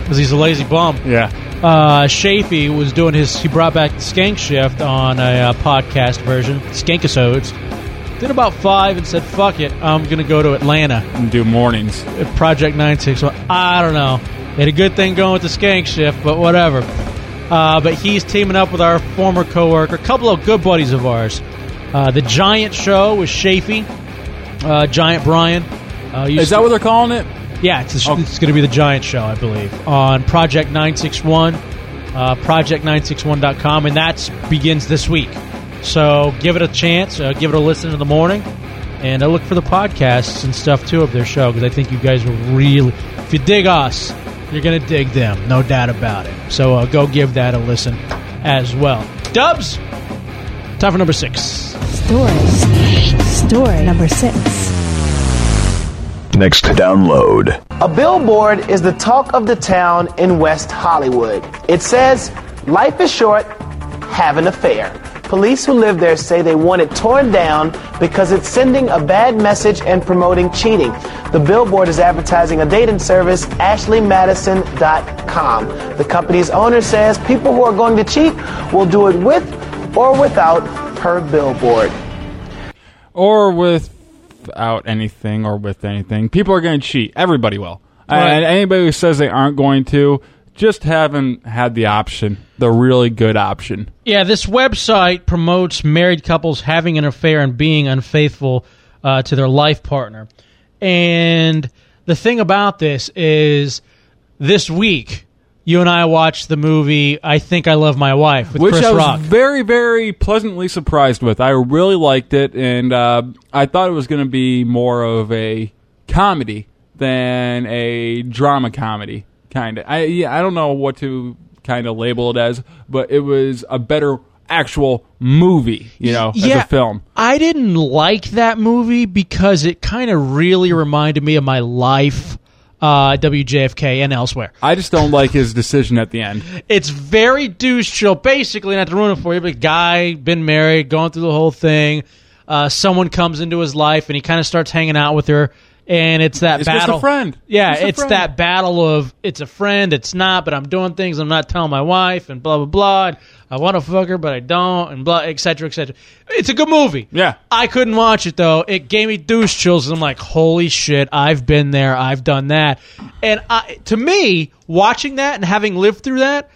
because he's a lazy bum. Yeah. uh, Shafee was doing his. He brought back the Skank Shift on a uh, podcast version, Skankisodes. Did about five and said, "Fuck it, I'm gonna go to Atlanta and do mornings." Project Nine Six One. I don't know. They had a good thing going with the Skank Shift, but whatever. Uh, but he's teaming up with our former coworker, a couple of good buddies of ours. Uh, the Giant Show with Shafee, uh, Giant Brian. Uh, Is that what they're calling it? Yeah, it's, it's going to be the Giant Show, I believe, on Project 961, uh, project961.com, and that begins this week. So give it a chance, uh, give it a listen in the morning, and uh, look for the podcasts and stuff too of their show because I think you guys will really, if you dig us, you're going to dig them, no doubt about it. So uh, go give that a listen as well. Dubs, time for number six. Story. Story number six. Next download. A billboard is the talk of the town in West Hollywood. It says, Life is short, have an affair. Police who live there say they want it torn down because it's sending a bad message and promoting cheating. The billboard is advertising a dating service, AshleyMadison.com. The company's owner says people who are going to cheat will do it with or without her billboard. Or without anything, or with anything. People are going to cheat. Everybody will. Right. And anybody who says they aren't going to, just haven't had the option, the really good option. Yeah, this website promotes married couples having an affair and being unfaithful uh, to their life partner. And the thing about this is, this week you and I watched the movie "I Think I Love My Wife" with Which Chris I was Rock. very, very pleasantly surprised with. I really liked it, and uh, I thought it was going to be more of a comedy than a drama comedy, kind of. I yeah, I don't know what to kind of label it as, but it was a better actual movie, you know, as a film. I didn't like that movie because it kind of really reminded me of my life, uh, WJFK and elsewhere. I just don't like his decision at the end. It's very douche chill. Basically, not to ruin it for you, but guy been married, going through the whole thing. Uh, someone comes into his life and he kind of starts hanging out with her, and it's that battle. It's just a friend. Yeah, a it's friend. that battle of it's a friend, it's not, but I'm doing things I'm not telling my wife, and blah blah blah. I want to fuck her, but I don't, and blah, et cetera, et cetera. It's a good movie. Yeah. I couldn't watch it though. It gave me douche chills. I'm like, holy shit, I've been there, I've done that. And I, to me, watching that and having lived through that,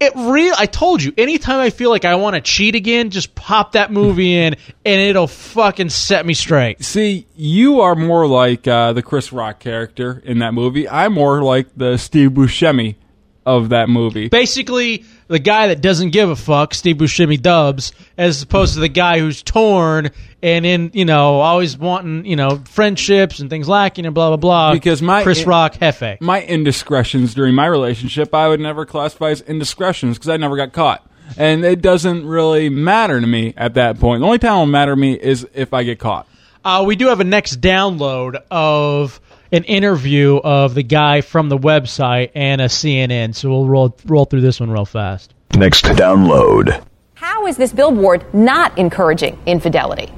it real. I told you, anytime I feel like I want to cheat again, just pop that movie in, and it'll fucking set me straight. See, you are more like uh, the Chris Rock character in that movie. I'm more like the Steve Buscemi of that movie. Basically, the guy that doesn't give a fuck, Steve Buscemi dubs, as opposed to the guy who's torn and in, you know, always wanting, you know, friendships and things lacking and blah blah blah. Because my Chris Rock Jefe. my indiscretions during my relationship, I would never classify as indiscretions because I never got caught. And it doesn't really matter to me at that point. The only time it will matter to me is if I get caught. Uh, we do have a next download of an interview of the guy from the website and a CNN, so we'll roll roll through this one real fast. Next to download. How is this billboard not encouraging infidelity?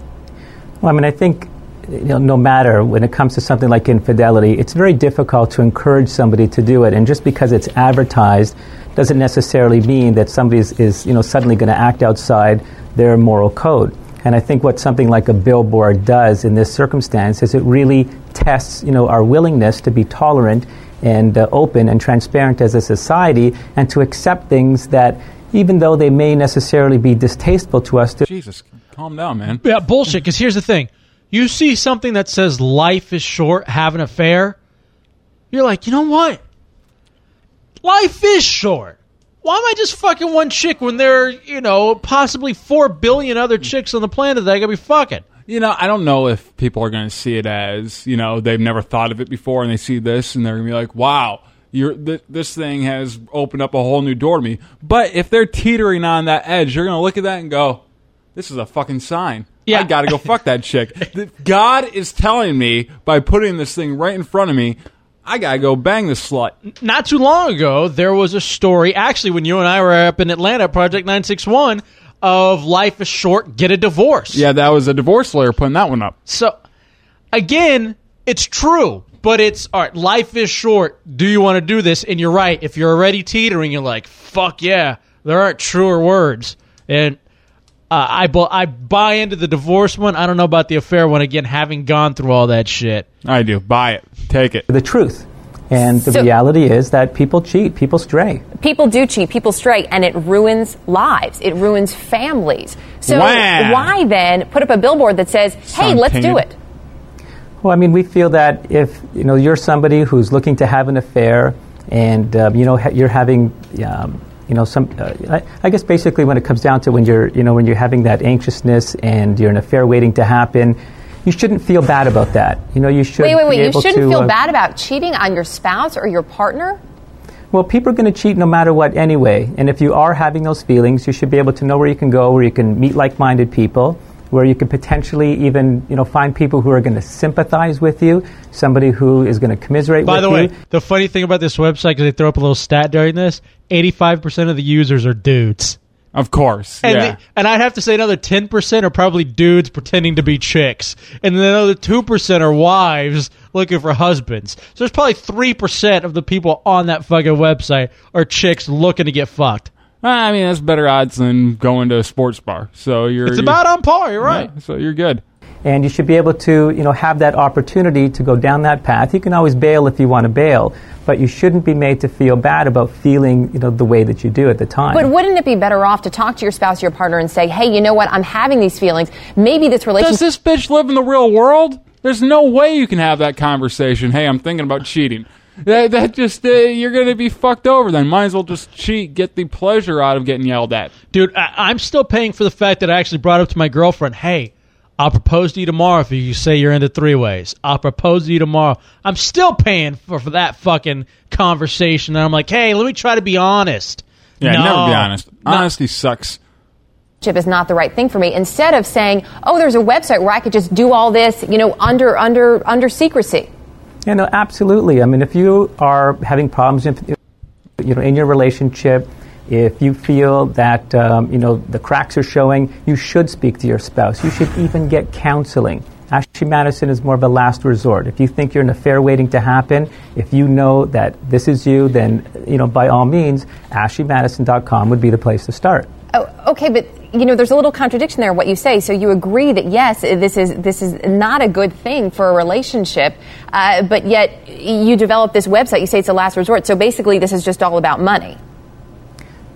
Well, I mean, I think you know, no matter when it comes to something like infidelity, it's very difficult to encourage somebody to do it. And just because it's advertised doesn't necessarily mean that somebody is, is you know, suddenly going to act outside their moral code. And I think what something like a billboard does in this circumstance is it really tests, you know, our willingness to be tolerant and uh, open and transparent as a society and to accept things that, even though they may necessarily be distasteful to us, to Jesus, calm down, man. Yeah, bullshit. Because here's the thing: you see something that says "life is short, have an affair," you're like, you know what? Life is short. Why am I just fucking one chick when there are, you know, possibly four billion other chicks on the planet that I gotta be fucking? You know, I don't know if people are going to see it as, you know, they've never thought of it before and they see this and they're going to be like, wow, you're, th- this thing has opened up a whole new door to me. But if they're teetering on that edge, you're going to look at that and go, this is a fucking sign. Yeah. I got to go fuck that chick. God is telling me by putting this thing right in front of me, I got to go bang this slut. Not too long ago, there was a story. Actually, when you and I were up in Atlanta, Project Nine Six One, of life is short, get a divorce. Yeah, that was a divorce lawyer putting that one up. So, again, it's true. but it's all right. Life is short. Do you want to do this? And you're right. If you're already teetering, you're like, fuck yeah. There aren't truer words. And uh, I bu- I buy into the divorce one. I don't know about the affair one. Again, having gone through all that shit. I do. Buy it. Take it. The truth. And the So- reality is that people cheat, people stray. People do cheat, people stray, and it ruins lives. It ruins families. So Wow. why then put up a billboard that says, "Hey, let's do it"? Well, I mean, we feel that if you know you're somebody who's looking to have an affair, and um, you know ha- you're having, um, you know, some. Uh, I, I guess basically when it comes down to when you're, you know, when you're having that anxiousness and you're in a fair waiting to happen, you shouldn't feel bad about that. You know, you should. Wait, wait, be wait! You shouldn't to, feel uh, bad about cheating on your spouse or your partner. Well, people are going to cheat no matter what anyway. And if you are having those feelings, you should be able to know where you can go, where you can meet like-minded people, where you can potentially even, you know, find people who are going to sympathize with you, somebody who is going to commiserate you. By with the you. way, the funny thing about this website, because they throw up a little stat during this, 85% of the users are dudes. Of course. And, yeah. the- and I'd have to say another 10% are probably dudes pretending to be chicks. And then another 2% are wives looking for husbands. So there's probably 3% of the people on that fucking website are chicks looking to get fucked. I mean, that's better odds than going to a sports bar. So you're. It's you're- about on par, you're right. Yeah, so you're good. and you should be able to, you know, have that opportunity to go down that path. You can always bail if you want to bail, but you shouldn't be made to feel bad about feeling, you know, the way that you do at the time. But wouldn't it be better off to talk to your spouse, your partner, and say, "Hey, you know what? I'm having these feelings. Maybe this relationship." Does this bitch live in the real world? There's no way you can have that conversation. Hey, I'm thinking about cheating. That, that just uh, you're going to be fucked over. Then might as well just cheat, get the pleasure out of getting yelled at. Dude, I, I'm still paying for the fact that I actually brought up to my girlfriend, hey, I'll propose to you tomorrow if you say you're into three ways. I'll propose to you tomorrow. I'm still paying for, for that fucking conversation. And I'm like, hey, let me try to be honest. Yeah, No. never be honest. No. Honesty sucks. is not the right thing for me instead of saying oh there's a website where i could just do all this you know under under under secrecy You know, absolutely. I mean, if you are having problems, in, you know, in your relationship, if you feel that um, you know the cracks are showing, you should speak to your spouse. You should even get counseling. Ashley Madison is more of a last resort. If you think you're in a fair waiting to happen, if you know that this is you, then you know by all means, AshleyMadison.com would be the place to start. Okay but you know there's a little contradiction there what you say so you agree that yes this is this is not a good thing for a relationship uh, but yet you develop this website you say it's a last resort so basically this is just all about money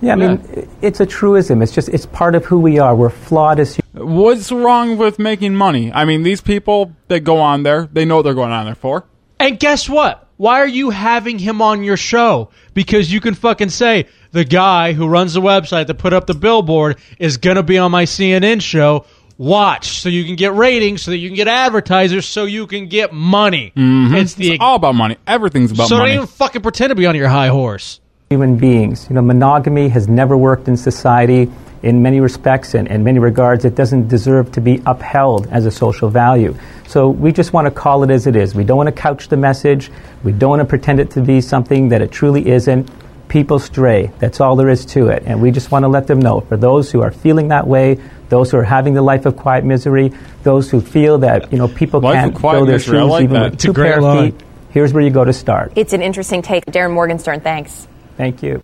Yeah, I mean, it's a truism. It's just it's part of who we are. We're flawed as humans. What's wrong with making money? I mean, these people that go on there, they know what they're going on there for. And guess what? Why are you having him on your show? Because you can fucking say the guy who runs the website that put up the billboard is going to be on my CNN show. Watch so you can get ratings, so that you can get advertisers, so you can get money. Mm-hmm. It's the all about money. Everything's about so money. So don't even fucking pretend to be on your high horse. human beings. You know, monogamy has never worked in society in many respects and in many regards. It doesn't deserve to be upheld as a social value. So we just want to call it as it is. We don't want to couch the message. We don't want to pretend it to be something that it truly isn't. People stray. That's all there is to it. And we just want to let them know for those who are feeling that way, those who are having the life of quiet misery, those who feel that, you know, people Life can't quiet fill their misery. Shoes like even that. with two pair of feet. Here's where you go to start. it's an interesting take darren morgenstern thanks Thank you.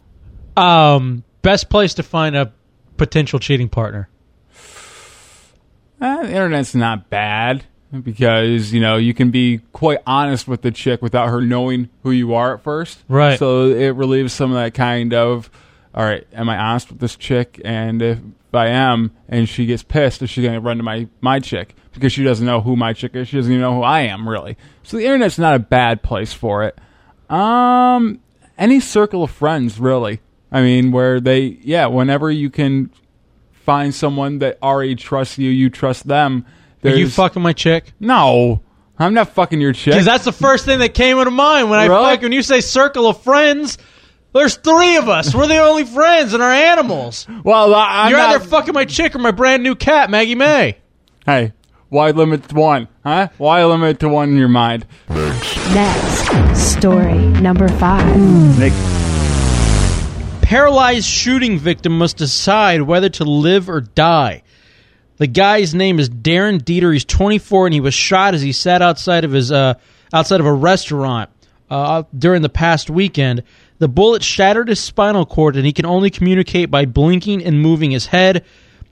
Um, best place to find a potential cheating partner. Eh, the internet's not bad because you know you can be quite honest with the chick without her knowing who you are at first. Right. So it relieves some of that kind of, all right, am I honest with this chick? And if I am, and she gets pissed, is she going to run to my my chick because she doesn't know who my chick is? She doesn't even know who I am really. So the internet's not a bad place for it. Um, any circle of friends really. I mean, where they, yeah, whenever you can find someone that already trusts you, you trust them. Are you there's- fucking my chick? No, I'm not fucking your chick. Because that's the first thing that came into mind when I Really? fuck. When you say circle of friends, there's three of us. We're the only friends, and our animals. Well, I- I'm you're not- either fucking my chick or my brand new cat, Maggie May. Hey, why limit to one? Huh? Why limit to one in your mind? Next, story number five. Nick. Paralyzed shooting victim must decide whether to live or die. The guy's name is Darren Dieter. He's 24 and he was shot as he sat outside of his uh, outside of a restaurant uh, during the past weekend. The bullet shattered his spinal cord and he can only communicate by blinking and moving his head.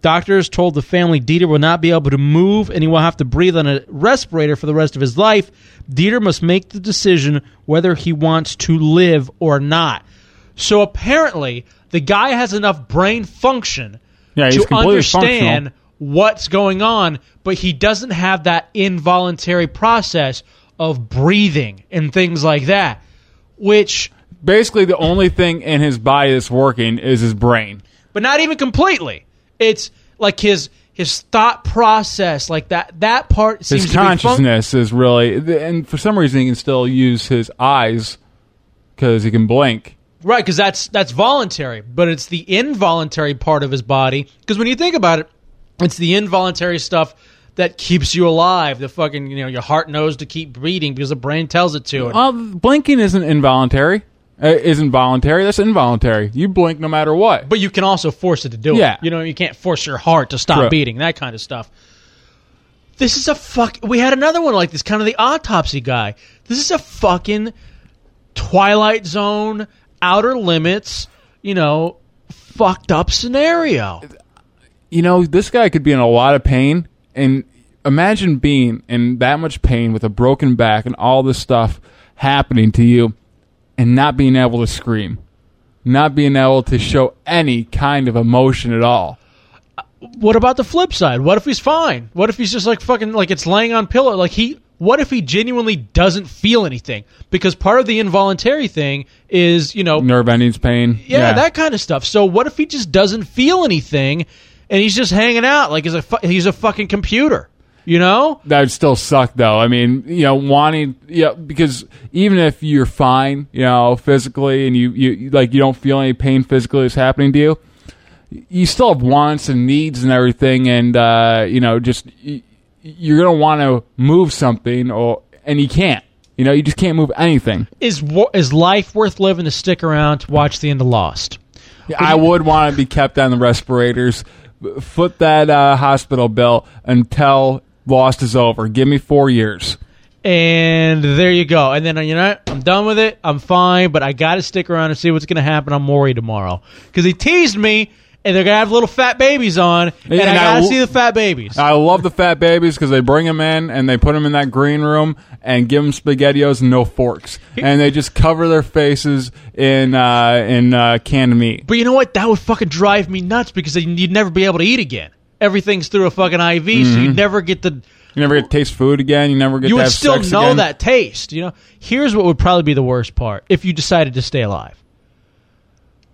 Doctors told the family Dieter will not be able to move and he will have to breathe on a respirator for the rest of his life. Dieter must make the decision whether he wants to live or not. So apparently, the guy has enough brain function Yeah, to understand functional. What's going on, but he doesn't have that involuntary process of breathing and things like that, which Basically, the only thing in his body that's working is his brain. but not even completely. It's like his his thought process, like that that part seems His to be fun- consciousness is really, and for some reason, he can still use his eyes because he can blink. Right, because that's that's voluntary, but it's the involuntary part of his body. Because when you think about it, it's the involuntary stuff that keeps you alive. The fucking you know your heart knows to keep beating because the brain tells it to. Well, blinking isn't involuntary. Uh, isn't voluntary. That's involuntary. You blink no matter what. But you can also force it to do Yeah. it. You know, you can't force your heart to stop True. beating. That kind of stuff. This is a fuck. We had another one like this, kind of the autopsy guy. This is a fucking Twilight Zone, Outer Limits. You know, fucked up scenario. You know, this guy could be in a lot of pain. And imagine being in that much pain with a broken back and all this stuff happening to you and not being able to scream, not being able to show any kind of emotion at all. what about the flip side? What if he's fine? What if he's just like fucking like it's laying on pillow? Like he what if he genuinely doesn't feel anything? Because part of the involuntary thing is, you know, Nerve endings pain. yeah, that kind of stuff. So what if he just doesn't feel anything and he's just hanging out like he's a fu- he's a fucking computer? You know? That would still suck, though. I mean, you know, wanting, yeah, because even if you're fine, you know, physically, and you, you like you don't feel any pain physically that's happening to you, you still have wants and needs and everything, and uh, you know, just y- you're gonna want to move something, or and you can't. You know, you just can't move anything. Is is life worth living to stick around to watch the end of Lost? I would want to be kept on the respirators. Foot that uh, hospital bill until Lost is over. Give me four years. And there you go. And then you know? I'm done with it. I'm fine, but I got to stick around and see what's going to happen on Maury tomorrow because he teased me, and they're to have little fat babies on, and, I got to lo- see the fat babies. I love the fat babies because they bring them in and they put them in that green room and give them spaghettios and no forks, and they just cover their faces in uh, in uh, canned meat. But you know what? That would fucking drive me nuts because then you'd never be able to eat again. Everything's through a fucking IV, so Mhm. you never get the. You never get to taste food again. You never get You would still know again. that taste. You know. Here's what would probably be the worst part if you decided to stay alive.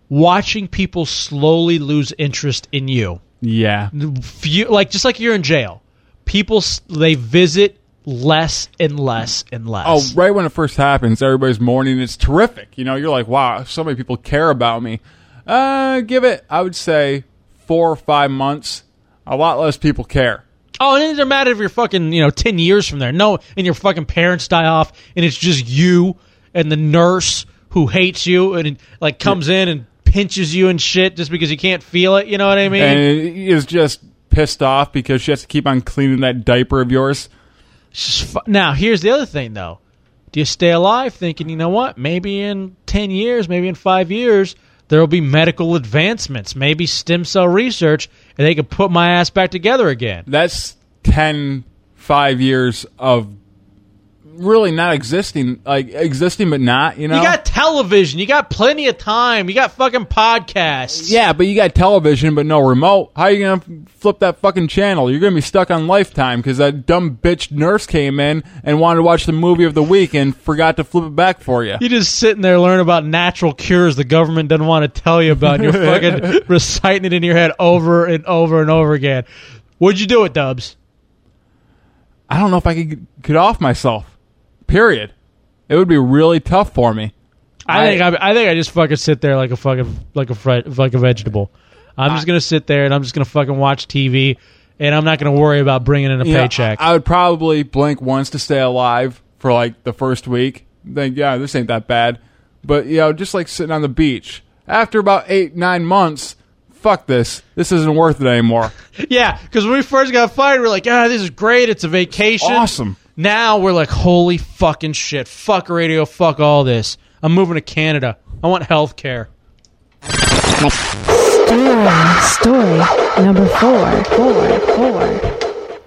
Watching people slowly lose interest in you. Yeah. Few, like just like you're in jail, people they visit less and less and less. Oh, right when it first happens, everybody's mourning. It's terrific. You know, you're like, wow, so many people care about me. Uh, give it, I would say, four or five months. A lot less people care. Oh, and it doesn't matter if you're fucking, you know, 10 years from there. No, and your fucking parents die off, and it's just you and the nurse who hates you and, like, comes in and pinches you and shit just because you can't feel it. You know what I mean? and he is just pissed off because she has to keep on cleaning that diaper of yours. now, here's the other thing, though. Do you stay alive thinking, you know what? Maybe in 10 years, maybe in five years, there will be medical advancements, maybe stem cell research, and they can put my ass back together again. That's 10, five years of really not existing, like existing but not, you know? You got television. You got plenty of time. You got fucking podcasts. Yeah, but you got television, but no remote. How you gonna flip that fucking channel? You're gonna be stuck on Lifetime because that dumb bitch nurse came in and wanted to watch the movie of the week and forgot to flip it back for you. You just sitting there learning about natural cures the government doesn't want to tell you about. And you're fucking reciting it in your head over and over and over again. What'd you do it, Dubs? I don't know if I could get off myself. Period. It would be really tough for me. I, think I, I think I just fucking sit there like a fucking like a fre- like a vegetable. I'm just gonna sit there and I'm just gonna fucking watch TV, and I'm not gonna worry about bringing in a You know, paycheck. I, I would probably blink once to stay alive for like the first week. Think, yeah, this ain't that bad. But you know, just like sitting on the beach. After about eight, nine months, fuck this. This isn't worth it anymore. Yeah, because when we first got fired, we are like, ah, this is great. It's a vacation. Awesome. Now we're like, holy fucking shit. Fuck radio. Fuck all this. I'm moving to Canada. I want health care. Story, story number four, four, four.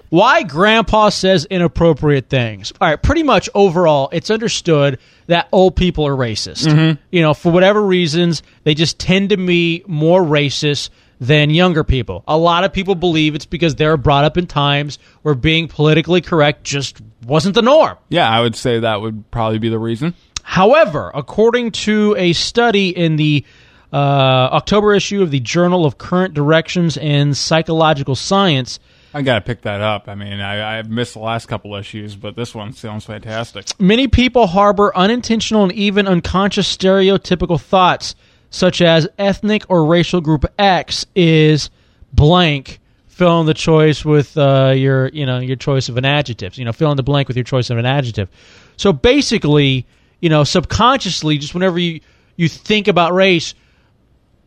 Why grandpa says inappropriate things. All right, pretty much overall, it's understood that old people are racist. Mhm. You know, for whatever reasons, they just tend to be more racist than younger people. A lot of people believe it's because they were brought up in times where being politically correct just wasn't the norm. Yeah, I would say that would probably be the reason. However, according to a study in the uh, October issue of the Journal of Current Directions in Psychological Science, I gotta pick that up. I mean, I, I've missed the last couple issues, but this one sounds fantastic. many people harbor unintentional and even unconscious stereotypical thoughts, such as ethnic or racial group X is blank. Fill in the choice with uh, your, you know, your choice of an adjective. You know, fill in the blank with your choice of an adjective. So basically, you know, subconsciously, just whenever you you think about race,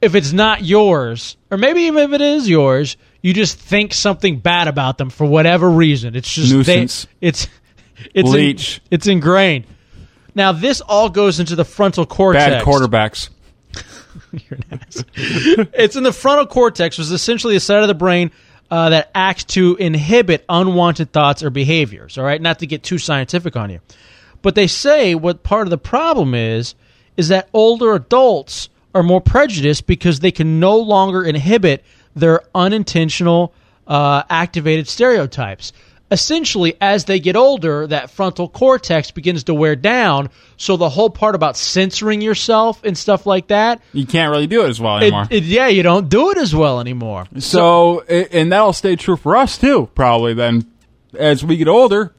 if it's not yours, or maybe even if it is yours, you just think something bad about them for whatever reason. It's just they- Nuisance. it's it's in- it's ingrained. Now this all goes into the frontal cortex. Bad quarterbacks. it's in the frontal cortex, which is essentially the side of the brain uh, that acts to inhibit unwanted thoughts or behaviors. All right, not to get too scientific on you, but they say what part of the problem is is that older adults are more prejudiced because they can no longer inhibit their unintentional uh, activated stereotypes. Essentially, as they get older, that frontal cortex begins to wear down. So the whole part about censoring yourself and stuff like that, You can't really do it as well anymore. it- yeah, you don't do it as well anymore. So, i- and that'll stay true for us too, probably. Then, as we get older,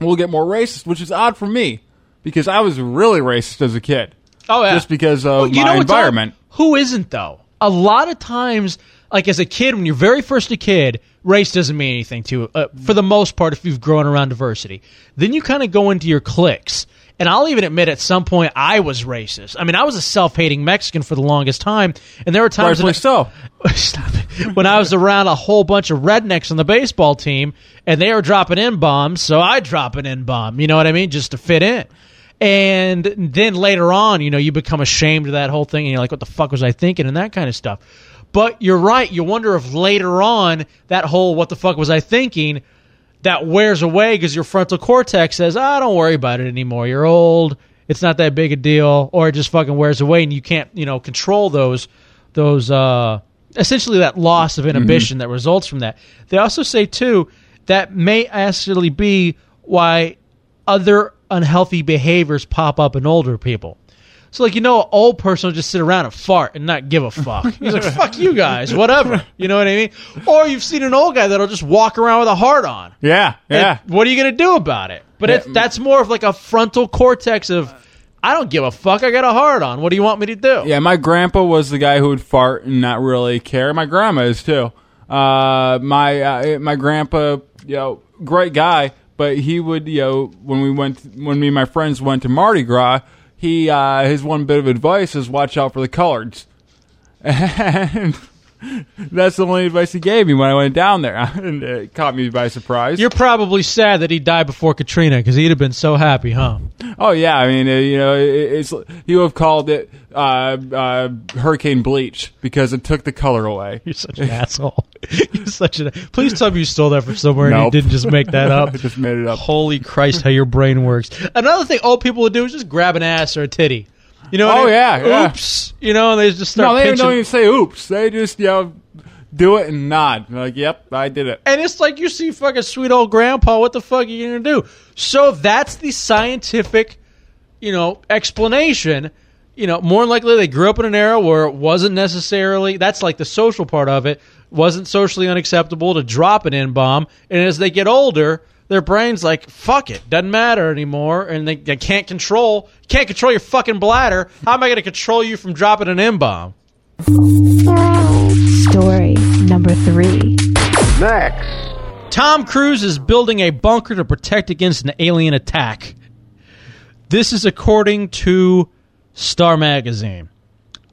we'll get more racist, which is odd for me because I was really racist as a kid. Oh yeah, just because of Well, you know my odd? environment. Who isn't though? A lot of times, like as a kid, when you're very first a kid, race doesn't mean anything to you. Uh, for the most part, if you've grown around diversity, then you kind of go into your cliques. And I'll even admit, at some point, I was racist. I mean, I was a self-hating Mexican for the longest time, and there were times Rightfully when, Stop it. when I was around a whole bunch of rednecks on the baseball team, and they were dropping in bombs, so I drop an in bomb. You know what I mean? Just to fit in. And then later on, you know, you become ashamed of that whole thing, and you're like, "What the fuck was I thinking?" and that kind of stuff. But you're right. You wonder if later on that whole "What the fuck was I thinking?" that wears away because your frontal cortex says, "Ah, don't worry about it anymore. You're old. It's not that big a deal," or it just fucking wears away, and you can't, you know, control those those uh essentially that loss of inhibition that results from that. They also say too that may actually be why other unhealthy behaviors pop up in older people. So like you know, an old person will just sit around and fart and not give a fuck. He's like, "Fuck you guys, whatever." You know what I mean? Or you've seen an old guy that'll just walk around with a heart on. Yeah, yeah. And what are you going to do about it? But Yeah. it's, that's more of like a frontal cortex of, I don't give a fuck. I got a heart on. What do you want me to do? Yeah, my grandpa was the guy who would fart and not really care. My grandma is too. Uh, my uh, my grandpa, you know, great guy, but he would, you know, when we went, when me and my friends went to Mardi Gras, he uh, his one bit of advice is watch out for the coloreds, and that's the only advice he gave me when I went down there, and it caught me by surprise. You're probably sad that he died before Katrina because he'd have been so happy, huh? Oh yeah, I mean, uh, you know, it, it's he would have called it uh, uh, Hurricane Bleach because it took the color away. You're such an asshole. You're such an. Please tell me you stole that from somewhere and you didn't just make that up. I just made it up. Holy Christ, how your brain works. Another thing old people would do is just grab an ass or a titty. You know? Oh, yeah, yeah. Oops. You know, and they just start no, they pinching. don't even say oops. They just you know do it and nod. Like, yep, I did it. And it's like you see fucking sweet old grandpa. What the fuck are you gonna do? So that's the scientific, you know, explanation. You know, more than likely they grew up in an era where it wasn't necessarily. That's like the social part of it. Wasn't socially unacceptable to drop an N bomb, and as they get older, their brains like fuck it, doesn't matter anymore, and they, they can't control can't control your fucking bladder. How am I going to control you from dropping an N bomb? Story number three. Next. Tom Cruise is building a bunker to protect against an alien attack. This is according to Star Magazine.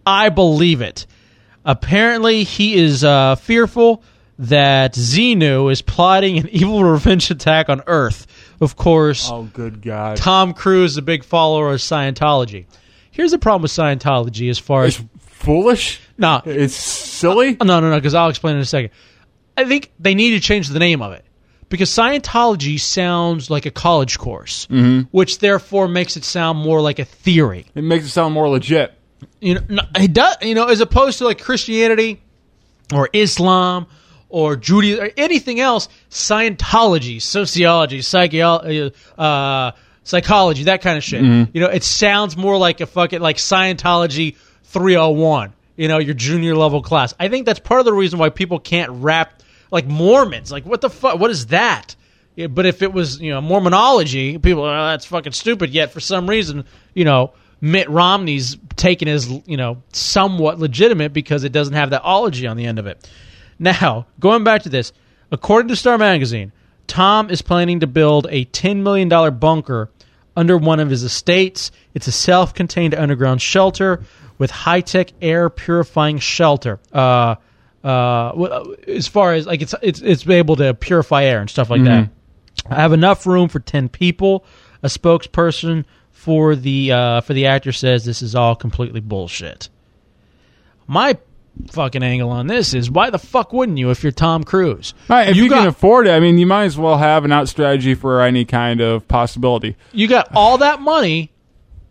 I believe it. Apparently, he is uh, fearful that Xenu is plotting an evil revenge attack on Earth. Of course, Oh, good God. Tom Cruise is a big follower of Scientology. Here's the problem with Scientology as far as foolish. No, it's silly. No, no, no. Because I'll explain in a second. I think they need to change the name of it because Scientology sounds like a college course, Mhm. which therefore makes it sound more like a theory. It makes it sound more legit. You know, it does. You know, as opposed to like Christianity or Islam or Judaism or anything else, Scientology, sociology, psychology, uh, psychology, that kind of shit. Mhm. You know, it sounds more like a fucking like Scientology 301. You know, your junior level class. I think that's part of the reason why people can't wrap like Mormons. Like, what the fuck? What is that? Yeah, but if it was, you know, Mormonology, people, oh, that's fucking stupid. Yet for some reason, you know, Mitt Romney's taken as, you know, somewhat legitimate because it doesn't have that ology on the end of it. Now, going back to this, according to Star Magazine, Tom is planning to build a $10 million bunker under one of his estates. It's a self contained underground shelter with high tech air purifying shelter. Uh, uh, as far as like it's it's it's able to purify air and stuff like that. I have enough room for ten people. A spokesperson for the uh, for the actor says this is all completely bullshit. My fucking angle on this is why the fuck wouldn't you if you're Tom Cruise? Right, if you, got can afford it, I mean, you might as well have an out strategy for any kind of possibility. you got all that money.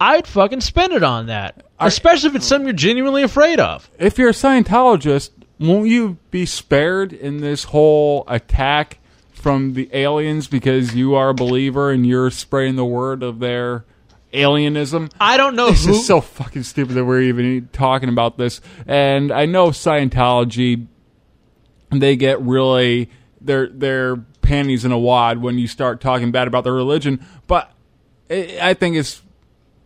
I'd fucking spend it on that, especially if it's something you're genuinely afraid of. If you're a Scientologist, won't you be spared in this whole attack from the aliens because you are a believer and you're spreading the word of their alienism? I don't know This who- is so fucking stupid that we're even talking about this. And I know Scientology, they get really their their panties in a wad when you start talking bad about their religion. But I I think it's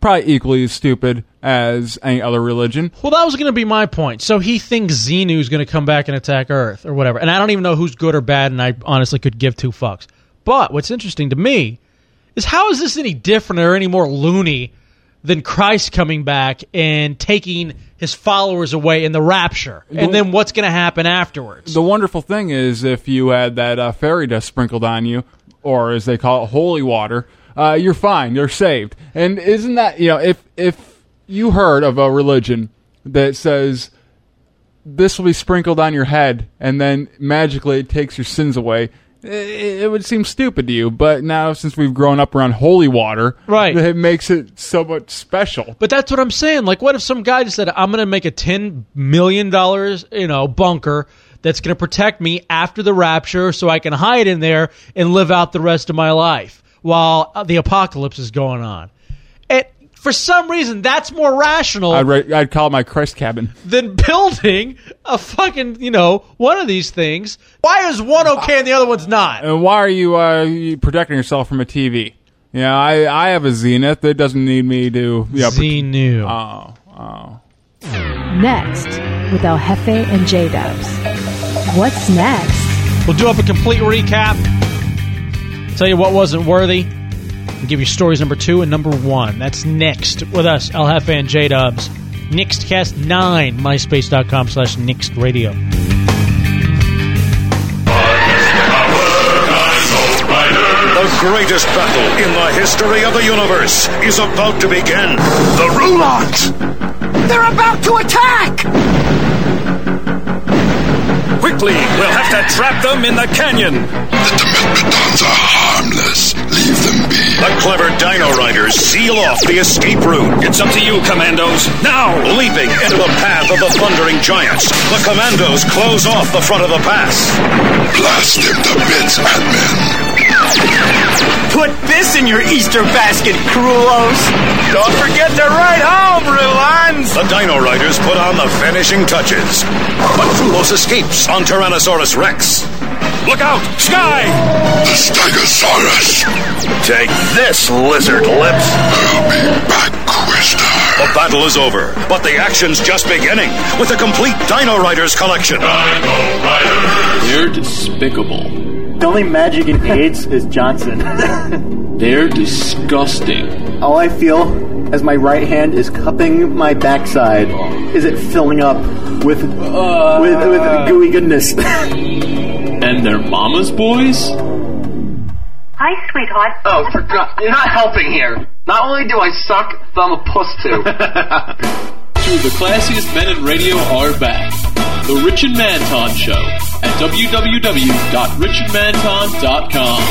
probably equally as stupid as any other religion. Well, that was going to be my point. So he thinks Xenu is going to come back and attack Earth or whatever. And I don't even know who's good or bad, and I honestly could give two fucks. But what's interesting to me is how is this any different or any more loony than Christ coming back and taking his followers away in the rapture? And then what's going to happen afterwards? The wonderful thing is, if you had that uh, fairy dust sprinkled on you, or as they call it, holy water, uh, you're fine. You're saved. And isn't that you know if if you heard of a religion that says this will be sprinkled on your head and then magically it takes your sins away. It would seem stupid to you, but now since we've grown up around holy water, Right. it makes it so much special. But that's what I'm saying. Like, what if some guy just said, "I'm going to make a ten million dollars, you know, bunker that's going to protect me after the rapture, so I can hide in there and live out the rest of my life while the apocalypse is going on." And for some reason, that's more rational I'd ra- I'd call it my Christ cabin. than building a fucking, you know, one of these things. Why is one okay and the other one's not? And why are you, uh, you protecting yourself from a TV? Yeah, I, I have a Zenith that doesn't need me to. You know, pro- Xenu. Oh, oh. Next, with El Jefe and J Dubs. What's next? We'll do up a complete recap. Tell you what wasn't worthy. And give you stories number two and number one. That's next with us, El Jefe and J Dubs. Nextcast9, myspace.com slash Next Radio. The greatest battle in the history of the universe is about to begin. The Rulons! They're about to attack! Quickly, we'll have to trap them in the canyon. The are harmless. Leave them be. The clever Dino Riders seal off the escape route. It's up to you, Commandos. Now! Leaping into the path of the Thundering Giants, the Commandos close off the front of the pass. Blast them to bits, Ant-Man. Put this in your Easter basket, Krulos! Don't forget to ride home, Rulons! The Dino Riders put on the finishing touches. But Krulos escapes on Tyrannosaurus Rex. Look out! Sky! The Stegosaurus! Take this, lizard lips! I'll be back, Questar. The battle is over, but the action's just beginning with a complete Dino Riders collection. Dino Riders! They're despicable. The only magic in AIDS is Johnson. They're disgusting. All I feel as my right hand is cupping my backside is it filling up with with with gooey goodness. And their mama's boys? Hi, sweetheart. Oh, for God, you're not helping here. Not only do I suck, but I'm a puss too. Two of the classiest men in radio are back. The Rich and Manton Show at www.richandmanton.com.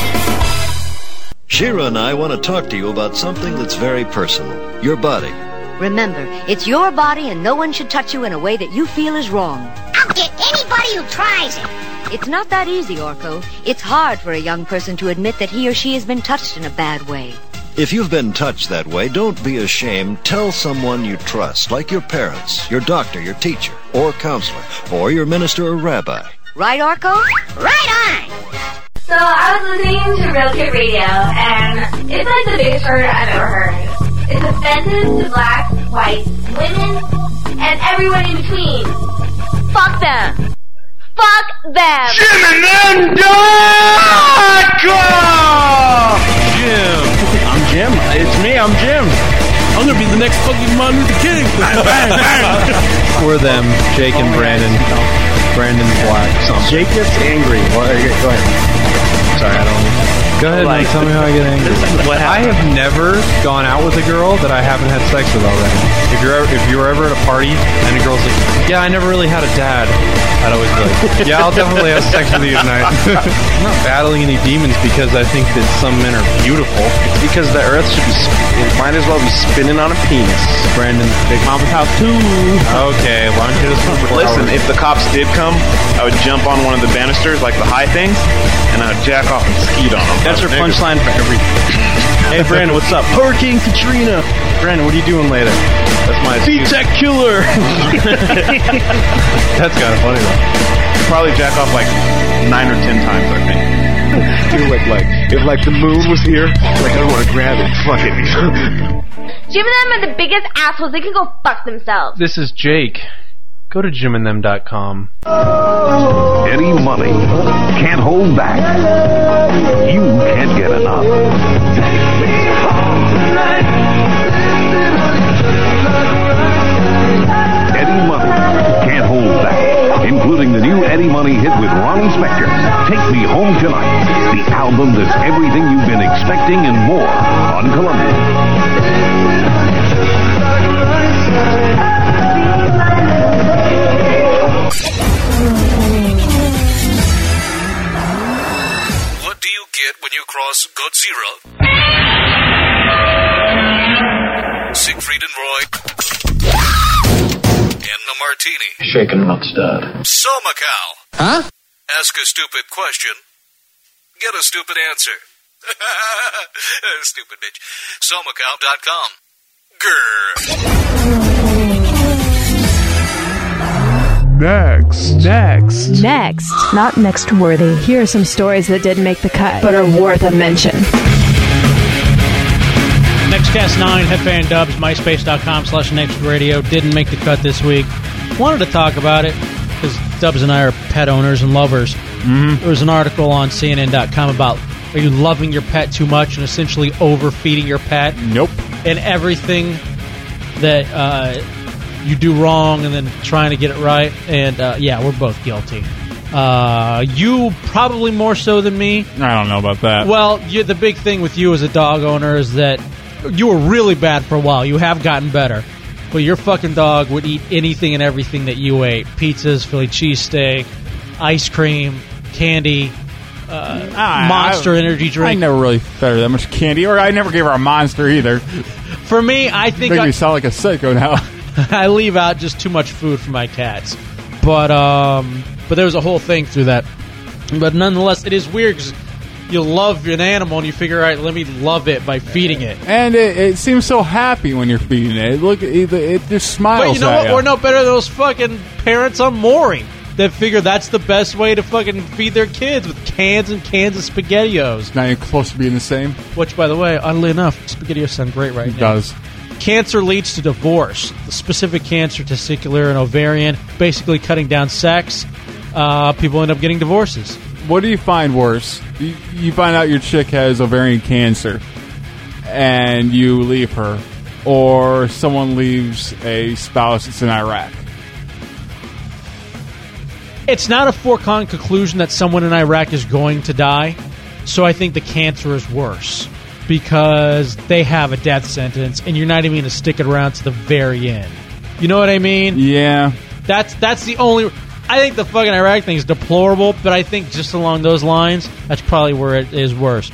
She-Ra and I want to talk to you about something that's very personal your body. Remember, it's your body and no one should touch you in a way that you feel is wrong. I'll get anybody who tries it. It's not that easy, Orko. It's hard for a young person to admit that he or she has been touched in a bad way. If you've been touched that way, don't be ashamed. Tell someone you trust, like your parents, your doctor, your teacher, or counselor, or your minister or rabbi. Right, Orko? Right on! So I was listening to Real Kid Radio, and it's like the biggest word I've ever heard. It's offensive to blacks, whites, women, and everyone in between. Fuck them. Fuck them. JimandThem.com! Jim. I'm Jim. It's me. I'm Jim. I'm gonna be the next fucking Martin Luther King. We're them, Jake and Brandon. Brandon Black. Jake gets angry. Well, okay, go ahead. Sorry, I don't. Go ahead Like- and tell me how I get angry. What I have never gone out with a girl that I haven't had sex with already. If you're ever, if you were ever at a party and a girl's like, "Yeah, I never really had a dad," I'd always be like, "Yeah, I'll definitely have sex with you tonight." I'm not battling any demons because I think that some men are beautiful. It's because the Earth should be. Sp- it might as well be spinning on a penis. Brandon, Big Mama's house too. Okay, why don't you just Listen, if the cops did come, I would jump on one of the banisters, like the high things, and I would jack off and skeet on them. That's your punchline for every. hey, Brandon, what's up? Hurricane Katrina. Brandon, what are you doing later? That's my Beat that killer. That's kind of funny though. Probably jack off like nine or ten times, I think. Dude, like, like, if like the moon was here, like I want to grab it, fuck it. Jim and them are the biggest assholes. They can go fuck themselves. This is Jake. Go to jimandthem.com. Eddie Money can't hold back. You can't get enough. Eddie Money can't hold back, including the new Eddie Money hit with Ronnie Spector, "Take Me Home Tonight," the album that's everything you've been expecting and more on Columbia. When you cross Godzilla? Siegfried and Roy. And a martini. Shaken, not stirred. So, Macau. Huh? Ask a stupid question. Get a stupid answer. stupid bitch. SoMacau.com. Grr. Next. Next. Next. Not next worthy. Here are some stories that didn't make the cut, but are worth a mention. Nextcast 9, Headband Dubs, MySpace.com slash Next Radio. Didn't make the cut this week. Wanted to talk about it because Dubs and I are pet owners and lovers. Mm-hmm. There was an article on CNN.com about are you loving your pet too much and essentially overfeeding your pet? Nope. And everything that uh, you do wrong and then trying to get it right. And uh, yeah, we're both guilty. Uh, you probably more so than me. I don't know about that. Well, you, the big thing with you as a dog owner is that you were really bad for a while. You have gotten better. But your fucking dog would eat anything and everything that you ate pizzas, Philly cheesesteak, ice cream, candy, uh, Ah, monster I- energy drink. I never really fed her that much candy, or I never gave her a monster either. For me, I think Make I, me sound like a psycho now. I leave out just too much food for my cats. But um, but there was a whole thing through that. But nonetheless, it is weird because you love an animal and you figure, all right, let me love it by feeding it. And it, it seems so happy when you're feeding it. Look, it, it just smiles. But you know at what? ya. We're no better than those fucking parents on Mooring that figure that's the best way to fucking feed their kids with cans and cans of SpaghettiOs. Not even close to being the same. Which, by the way, oddly enough, SpaghettiOs sound great right It now. does. Cancer leads to divorce. The specific cancer, testicular and ovarian, basically cutting down sex. Uh, people end up getting divorces. What do you find worse? You, you find out your chick has ovarian cancer, and you leave her, or someone leaves a spouse that's in Iraq. It's not a foregone conclusion that someone in Iraq is going to die. So I think the cancer is worse because they have a death sentence, and you're not even going to stick it around to the very end. You know what I mean? Yeah. That's that's the only. I think the fucking Iraq thing is deplorable, but I think just along those lines, that's probably where it is worse.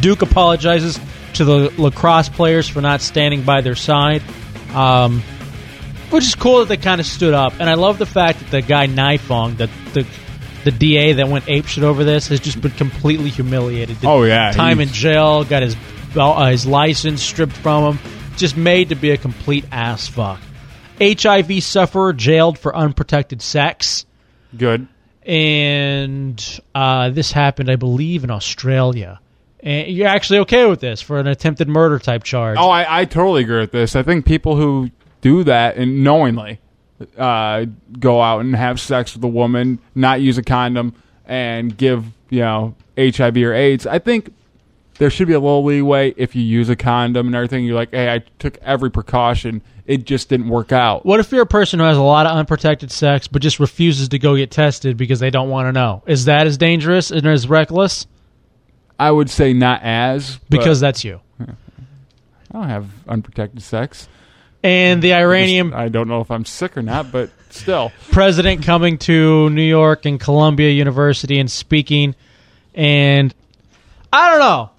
Duke apologizes to the lacrosse players for not standing by their side, um, which is cool that they kind of stood up. And I love the fact that the guy Nifong, the the the DA that went apeshit over this, has just been completely humiliated. The Oh, yeah, time in jail, got his uh, his license stripped from him, just made to be a complete ass fuck. HIV sufferer jailed for unprotected sex. Good. And uh, this happened, I believe, in Australia. And you're actually okay with this for an attempted murder type charge. Oh, I, I totally agree with this. I think people who do that and knowingly uh, go out and have sex with a woman, not use a condom, and give you know HIV or AIDS. I think there should be a little leeway if you use a condom and everything. You're like, hey, I took every precaution. It just didn't work out. What if you're a person who has a lot of unprotected sex but just refuses to go get tested because they don't want to know? Is that as dangerous and as reckless? I would say not as Because that's you. I don't have unprotected sex. And the Iranian I don't know if I'm sick or not, but still. president coming to New York and Columbia University and speaking. And I don't know.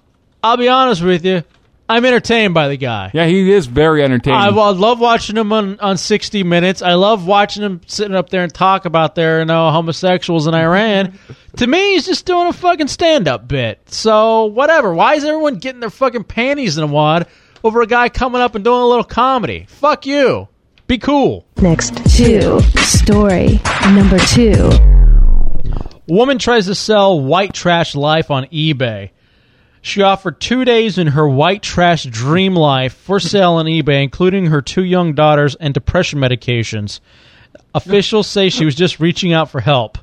I'll be honest with you. I'm entertained by the guy. Yeah, he is very entertaining. I, I love watching him on, on 60 Minutes. I love watching him sitting up there and talk about their you know, homosexuals in Iran. to me, he's just doing a fucking stand up bit. So, whatever. Why is everyone getting their fucking panties in a wad over a guy coming up and doing a little comedy? Fuck you. Be cool. Next two. Story number two. Woman tries to sell white trash life on eBay. She offered two days in her white trash dream life for sale on eBay, including her two young daughters and depression medications. Officials say she was just reaching out for help.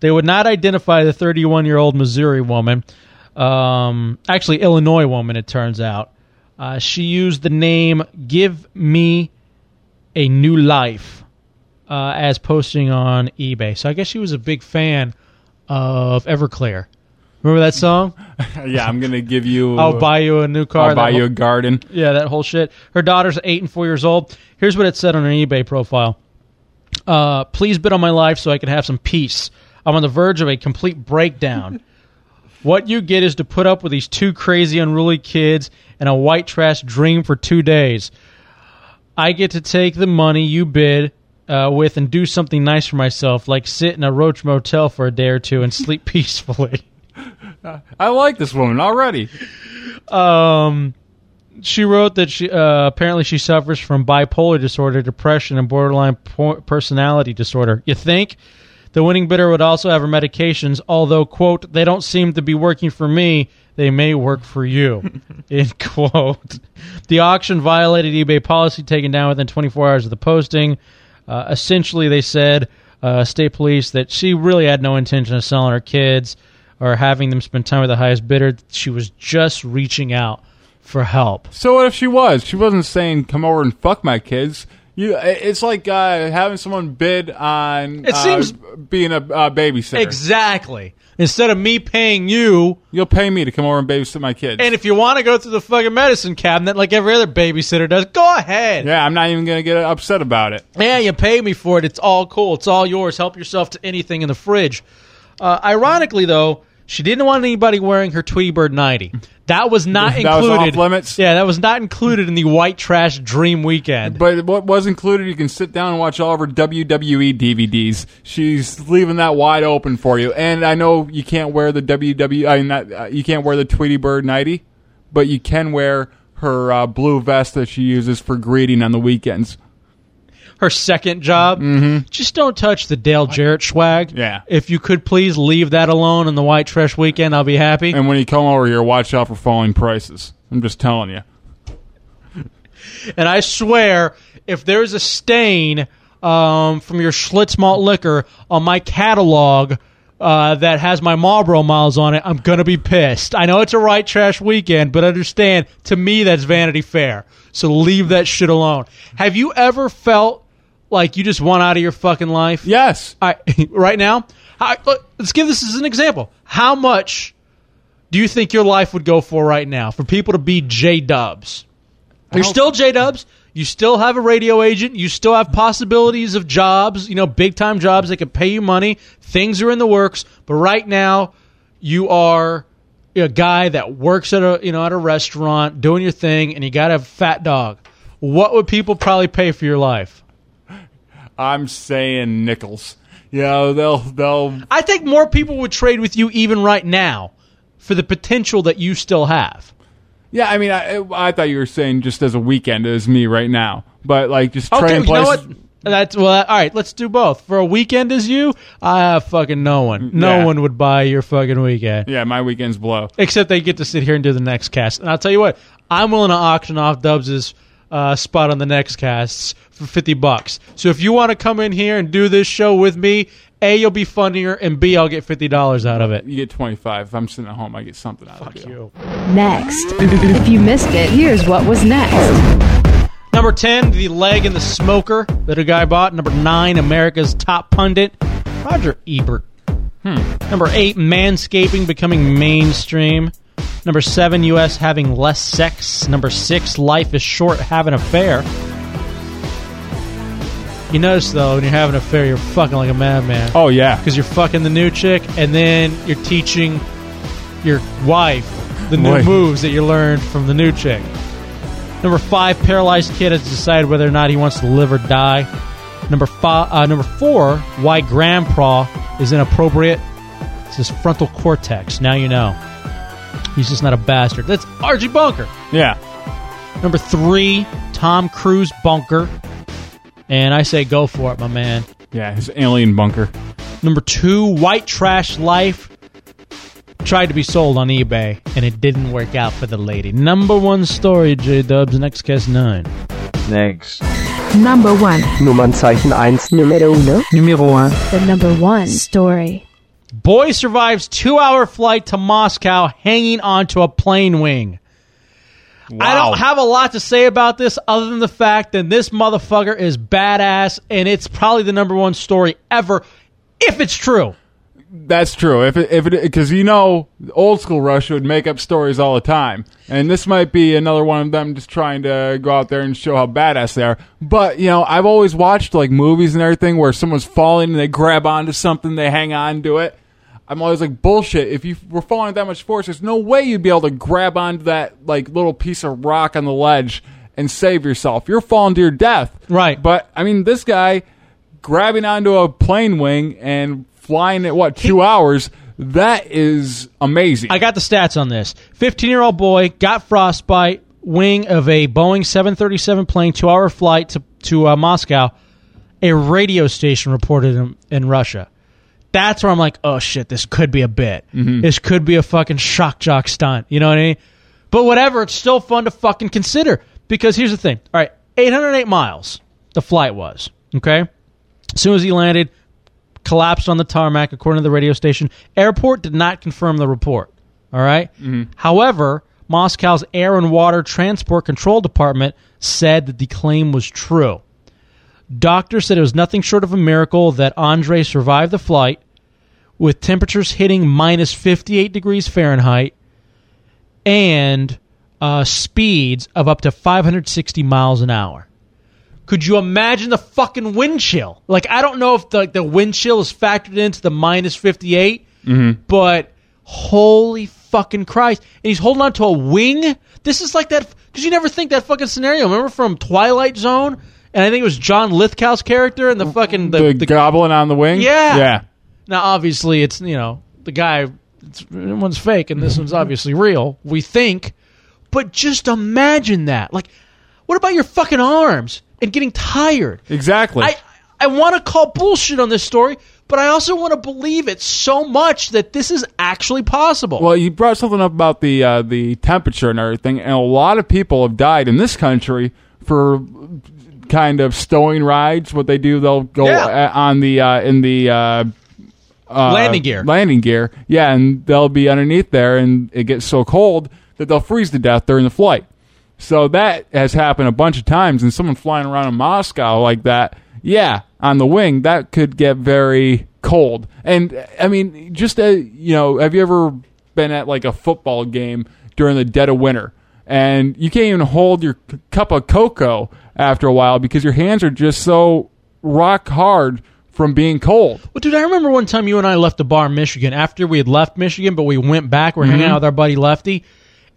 They would not identify the 31 year old Missouri woman, um, actually, Illinois woman, it turns out. Uh, she used the name Give Me a New Life uh, as posting on eBay. So I guess she was a big fan of Everclear. Remember that song? yeah, I'm gonna give you. I'll buy you a new car. I'll buy That you a garden. Yeah, that whole shit. Her daughter's eight and four years old. Here's what it said on her eBay profile. Uh, please bid on my life so I can have some peace. I'm on the verge of a complete breakdown. What you get is to put up with these two crazy, unruly kids and a white trash dream for two days. I get to take the money you bid uh, with and do something nice for myself, like sit in a roach motel for a day or two and sleep peacefully. I like this woman already. Um, she wrote that she uh, apparently she suffers from bipolar disorder, depression, and borderline po- personality disorder. You think? The winning bidder would also have her medications, although quote they don't seem to be working for me. They may work for you. End quote. The auction violated eBay policy, taken down within 24 hours of the posting. Uh, essentially, they said, uh, state police, that she really had no intention of selling her kids or having them spend time with the highest bidder. She was just reaching out for help. So what if she was? She wasn't saying come over and fuck my kids. You, it's like uh, having someone bid on. It uh, seems- being a uh, babysitter. Exactly. Instead of me paying you, You'll pay me to come over and babysit my kids. and if you want to go through the fucking medicine cabinet like every other babysitter does, go ahead. yeah, I'm not even gonna get upset about it. Yeah, you pay me for it. It's all cool. It's all yours. Help yourself to anything in the fridge. Uh, ironically, though, she didn't want anybody wearing her Tweety Bird 90. That was not That was included. off limits? Yeah, that was not included in the white trash dream weekend. But what was included, you can sit down and watch all of her WWE DVDs. She's leaving that wide open for you. And I know you can't wear the WWE. I mean, not, uh, you can't wear the Tweety Bird 90, but you can wear her uh, blue vest that she uses for greeting on the weekends. Her second job, just don't touch the Dale Jarrett swag. Mm-hmm. Yeah. If you could please leave that alone in the white trash weekend, I'll be happy. And when you come over here, watch out for falling prices. I'm just telling you. And I swear, if there's a stain um, from your Schlitz malt liquor on my catalog uh, that has my Marlboro miles on it, I'm gonna be pissed. I know it's a right trash weekend, but understand, to me, that's Vanity Fair. So leave that shit alone. Have you ever felt like you just want out of your fucking life? Yes. All right, now, how, look, let's give this as an example. How much do you think your life would go for right now for people to be J Dubs? You're still J Dubs. You still have a radio agent. You still have possibilities of jobs, you know, big time jobs that could pay you money. Things are in the works. But right now, you are a guy that works at a you know at a restaurant doing your thing, and you got a fat dog. What would people probably pay for your life? I'm saying nickels. Yeah, they'll they'll. I think more people would trade with you even right now for the potential that you still have. Yeah, I mean, I, I thought you were saying just as a weekend as me right now, but like just Okay, trading you know places. what? That's well. All right, let's do both. For a weekend as you, I have fucking no one. Mm, no Yeah. one would buy your fucking weekend. Yeah, my weekends blow. Except they get to sit here and do the next cast. And I'll tell you what, I'm willing to auction off Dubs' uh, spot on the next casts for 50 bucks. So if you want to come in here and do this show with me, A, you'll be funnier, and B, I'll get $50 out of it. You get twenty five. If I'm sitting at home, I get something out of it. you. Next. If you missed it, here's what was next. Number 10, the leg and the smoker that a guy bought. Number 9, America's top pundit, Roger Ebert. Number 8, manscaping becoming mainstream. Number 7, U.S. having less sex. Number 6, life is short, have an affair. You notice, though, when you're having an affair, you're fucking like a madman. Oh yeah, Because you're fucking the new chick, and then you're teaching your wife the new Boy. moves that you learned from the new chick. Number five, paralyzed kid has decided whether or not he wants to live or die. Number five, uh, number four, why grandpa is inappropriate. It's his frontal cortex. Now you know. He's just not a bastard. That's Archie Bunker. yeah. Number three, Tom Cruise bunker. And I say go for it, my man. Yeah, his alien bunker. Number two, White Trash Life. Tried to be sold on eBay, and it didn't work out for the lady. Number one story, J Dubs, next cast nine. Next. Number one. Nummernzeichen 1. Numero uno. Numero 1. The number one story. Boy survives two hour flight to Moscow hanging onto a plane wing. I don't have a lot to say about this other than the fact that this motherfucker is badass, and it's probably the number one story ever, if it's true. That's true. If it, if it, because you know, old school Russia would make up stories all the time, and this might be another one of them just trying to go out there and show how badass they are. But you know, I've always watched like movies and everything where someone's falling and they grab onto something, they hang on to it. I'm always like bullshit. If you were falling at that much force, there's no way you'd be able to grab onto that like little piece of rock on the ledge and save yourself. You're falling to your death. Right. But I mean, this guy grabbing onto a plane wing and flying at what two hours? That is amazing. I got the stats on this. 15 year old boy got frostbite, wing of a Boeing 737 plane, two hour flight to, to uh, Moscow. A radio station reported in, in Russia. That's where I'm like, oh shit, this could be a bit. Mhm. This could be a fucking shock jock stunt. You know what I mean? But whatever, it's still fun to fucking consider. Because here's the thing. All right, 808 miles, the flight was. Okay? As soon as he landed, collapsed on the tarmac, according to the radio station. Airport did not confirm the report. All right? However, Moscow's Air and Water Transport Control Department said that the claim was true. Doctors said it was nothing short of a miracle that Andre survived the flight with temperatures hitting minus 58 degrees Fahrenheit and uh, speeds of up to 560 miles an hour. Could you imagine the fucking wind chill? Like, I don't know if the, the wind chill is factored into the minus 58, Mm-hmm. but holy fucking Christ. And he's holding on to a wing? This is like that, because you never think that fucking scenario. Remember from Twilight Zone? And I think it was John Lithgow's character and the fucking. the, goblin on the wing. Yeah. yeah. Now, obviously, it's you know the guy. It's, one's fake, and this one's obviously real. We think, but just imagine that. Like, what about your fucking arms and getting tired? Exactly. I I want to call bullshit on this story, but I also want to believe it so much that this is actually possible. Well, you brought something up about the uh, the temperature and everything, and a lot of people have died in this country for kind of stowing rides. What they do, they'll go Yeah. on the uh, in the uh, uh, Landing gear. landing gear, yeah, and they'll be underneath there, and it gets so cold that they'll freeze to death during the flight. So that has happened a bunch of times, and someone flying around in Moscow like that yeah, on the wing, that could get very cold. And I mean, just uh, you know, have you ever been at like a football game during the dead of winter and you can't even hold your c- cup of cocoa after a while because your hands are just so rock hard from being cold. Well, dude, I remember one time you and I left a bar in Michigan after we had left Michigan, but we went back. We are hanging out with our buddy Lefty,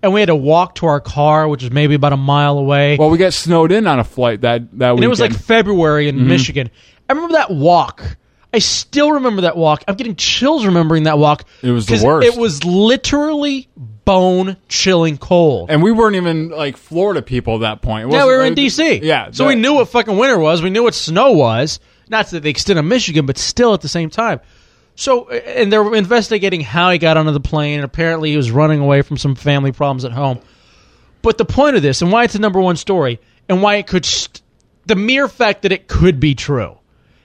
and we had to walk to our car, which is maybe about a mile away. Well, we got snowed in on a flight that that and it was like. February in Mhm. Michigan. I remember that walk. I still remember that walk. I'm getting chills remembering that walk. It was the 'Cause worst. It was literally bone chilling cold. and we weren't even like Florida people at that point. It Yeah, wasn't we were in D.C. Yeah, so we that- knew what fucking winter was. We knew what snow was. Not to the extent of Michigan, but still at the same time. So, and they're investigating how he got onto the plane. And apparently, he was running away from some family problems at home. But the point of this, and why it's a number one story, and why it could, st- the mere fact that it could be true,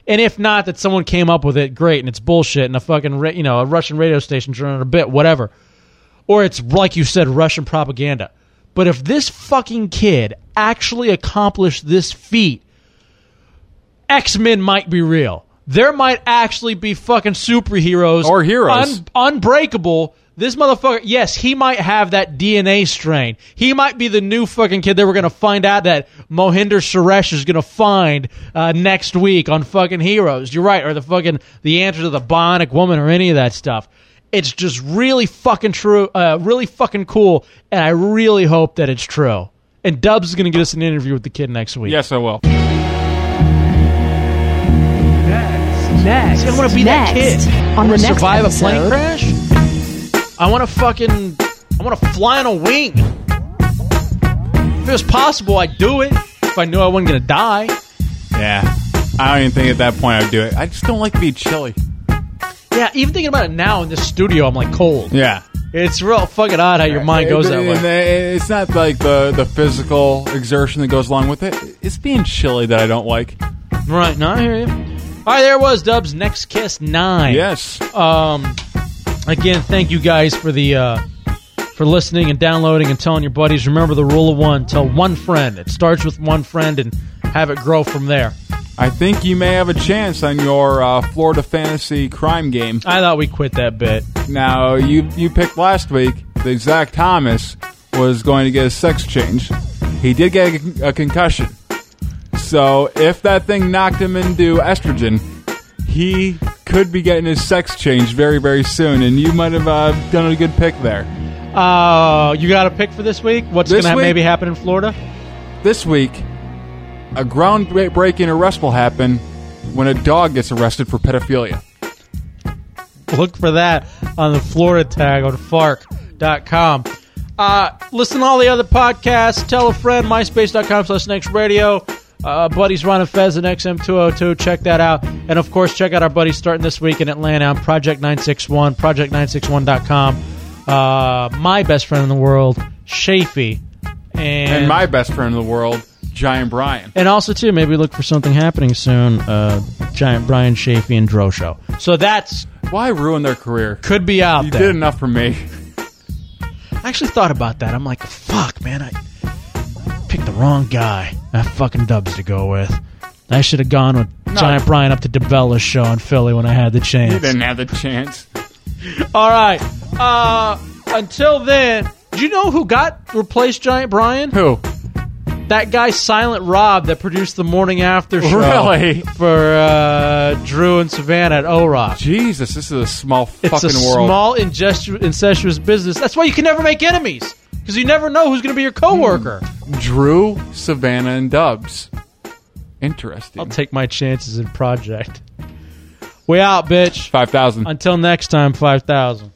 and if not, that someone came up with it, great, and it's bullshit, and a fucking, you know, a Russian radio station's running a bit, whatever, or it's like you said, Russian propaganda. But if this fucking kid actually accomplished this feat, X Men might be real. There might actually be fucking superheroes Or heroes. un- unbreakable. This motherfucker, yes, he might have that DNA strain. He might be the new fucking kid that we're gonna find out that Mohinder Suresh is gonna find uh, next week on fucking Heroes. You're right, or the fucking the answer to the Bionic Woman or any of that stuff. It's just really fucking true, uh, really fucking cool, and I really hope that it's true. And Dubs is gonna get us an interview with the kid next week. Yes, I will. Next. See, I want to be that kid. I On wanna the next survive a plane crash. I want to fucking. I want to fly on a wing. If it was possible, I'd do it. If I knew I wasn't gonna die. Yeah, I don't even think at that point I'd do it. I just don't like to be chilly. Yeah, even thinking about it now in this studio, I'm like cold. Yeah. It's real fucking odd how your mind goes that way. It's not like the the physical exertion that goes along with it. It's being chilly that I don't like. Right, no, I hear you. All right, there it was Dubs Nextcast Nine. Yes. Um, again, thank you guys for the uh, for listening and downloading and telling your buddies. Remember the rule of one: tell one friend. It starts with one friend and have it grow from there. I think you may have a chance on your uh, Florida fantasy crime game. I thought we quit that bit. Now you you picked last week that Zach Thomas was going to get a sex change. He did get a, a concussion. So if that thing knocked him into estrogen, he could be getting his sex changed very very soon. And you might have uh, done a good pick there. Uh, you got a pick for this week? What's going to maybe happen in Florida? This week, a groundbreaking arrest will happen when a dog gets arrested for pedophilia. Look for that on the Florida tag on fark.com. Uh, listen to all the other podcasts. Tell a friend, myspace.com slash next radio. Uh, buddies Ron and Fez and XM202. Check that out. And of course, check out our buddies starting this week in Atlanta on Project 961, project961.com. Uh, my best friend in the world, Shafee. And, And my best friend in the world, Giant Brian. and also, too, maybe look for something happening soon. Uh, Giant Brian Shafee and Dro Show. So that's Why ruin their career? could be out You there. did enough for me. I actually thought about that. I'm like, fuck, man, I picked the wrong guy. I have fucking dubs to go with. I should have gone with Giant Brian up to DeBella's show in Philly when I had the You chance. didn't have the chance. All right. Uh, until then, do you know who got replaced Giant Brian? Who? That guy Silent Rob that produced the morning after show Really? for uh, Drew and Savannah at O Rock. Jesus, this is a small fucking It's a world. small incestuous business. That's why you can never make enemies because you never know who's going to be your coworker. Hmm. Drew, Savannah, and Dubs. Interesting. I'll take my chances in project. We out, bitch. 5,000. Until next time, 5,000.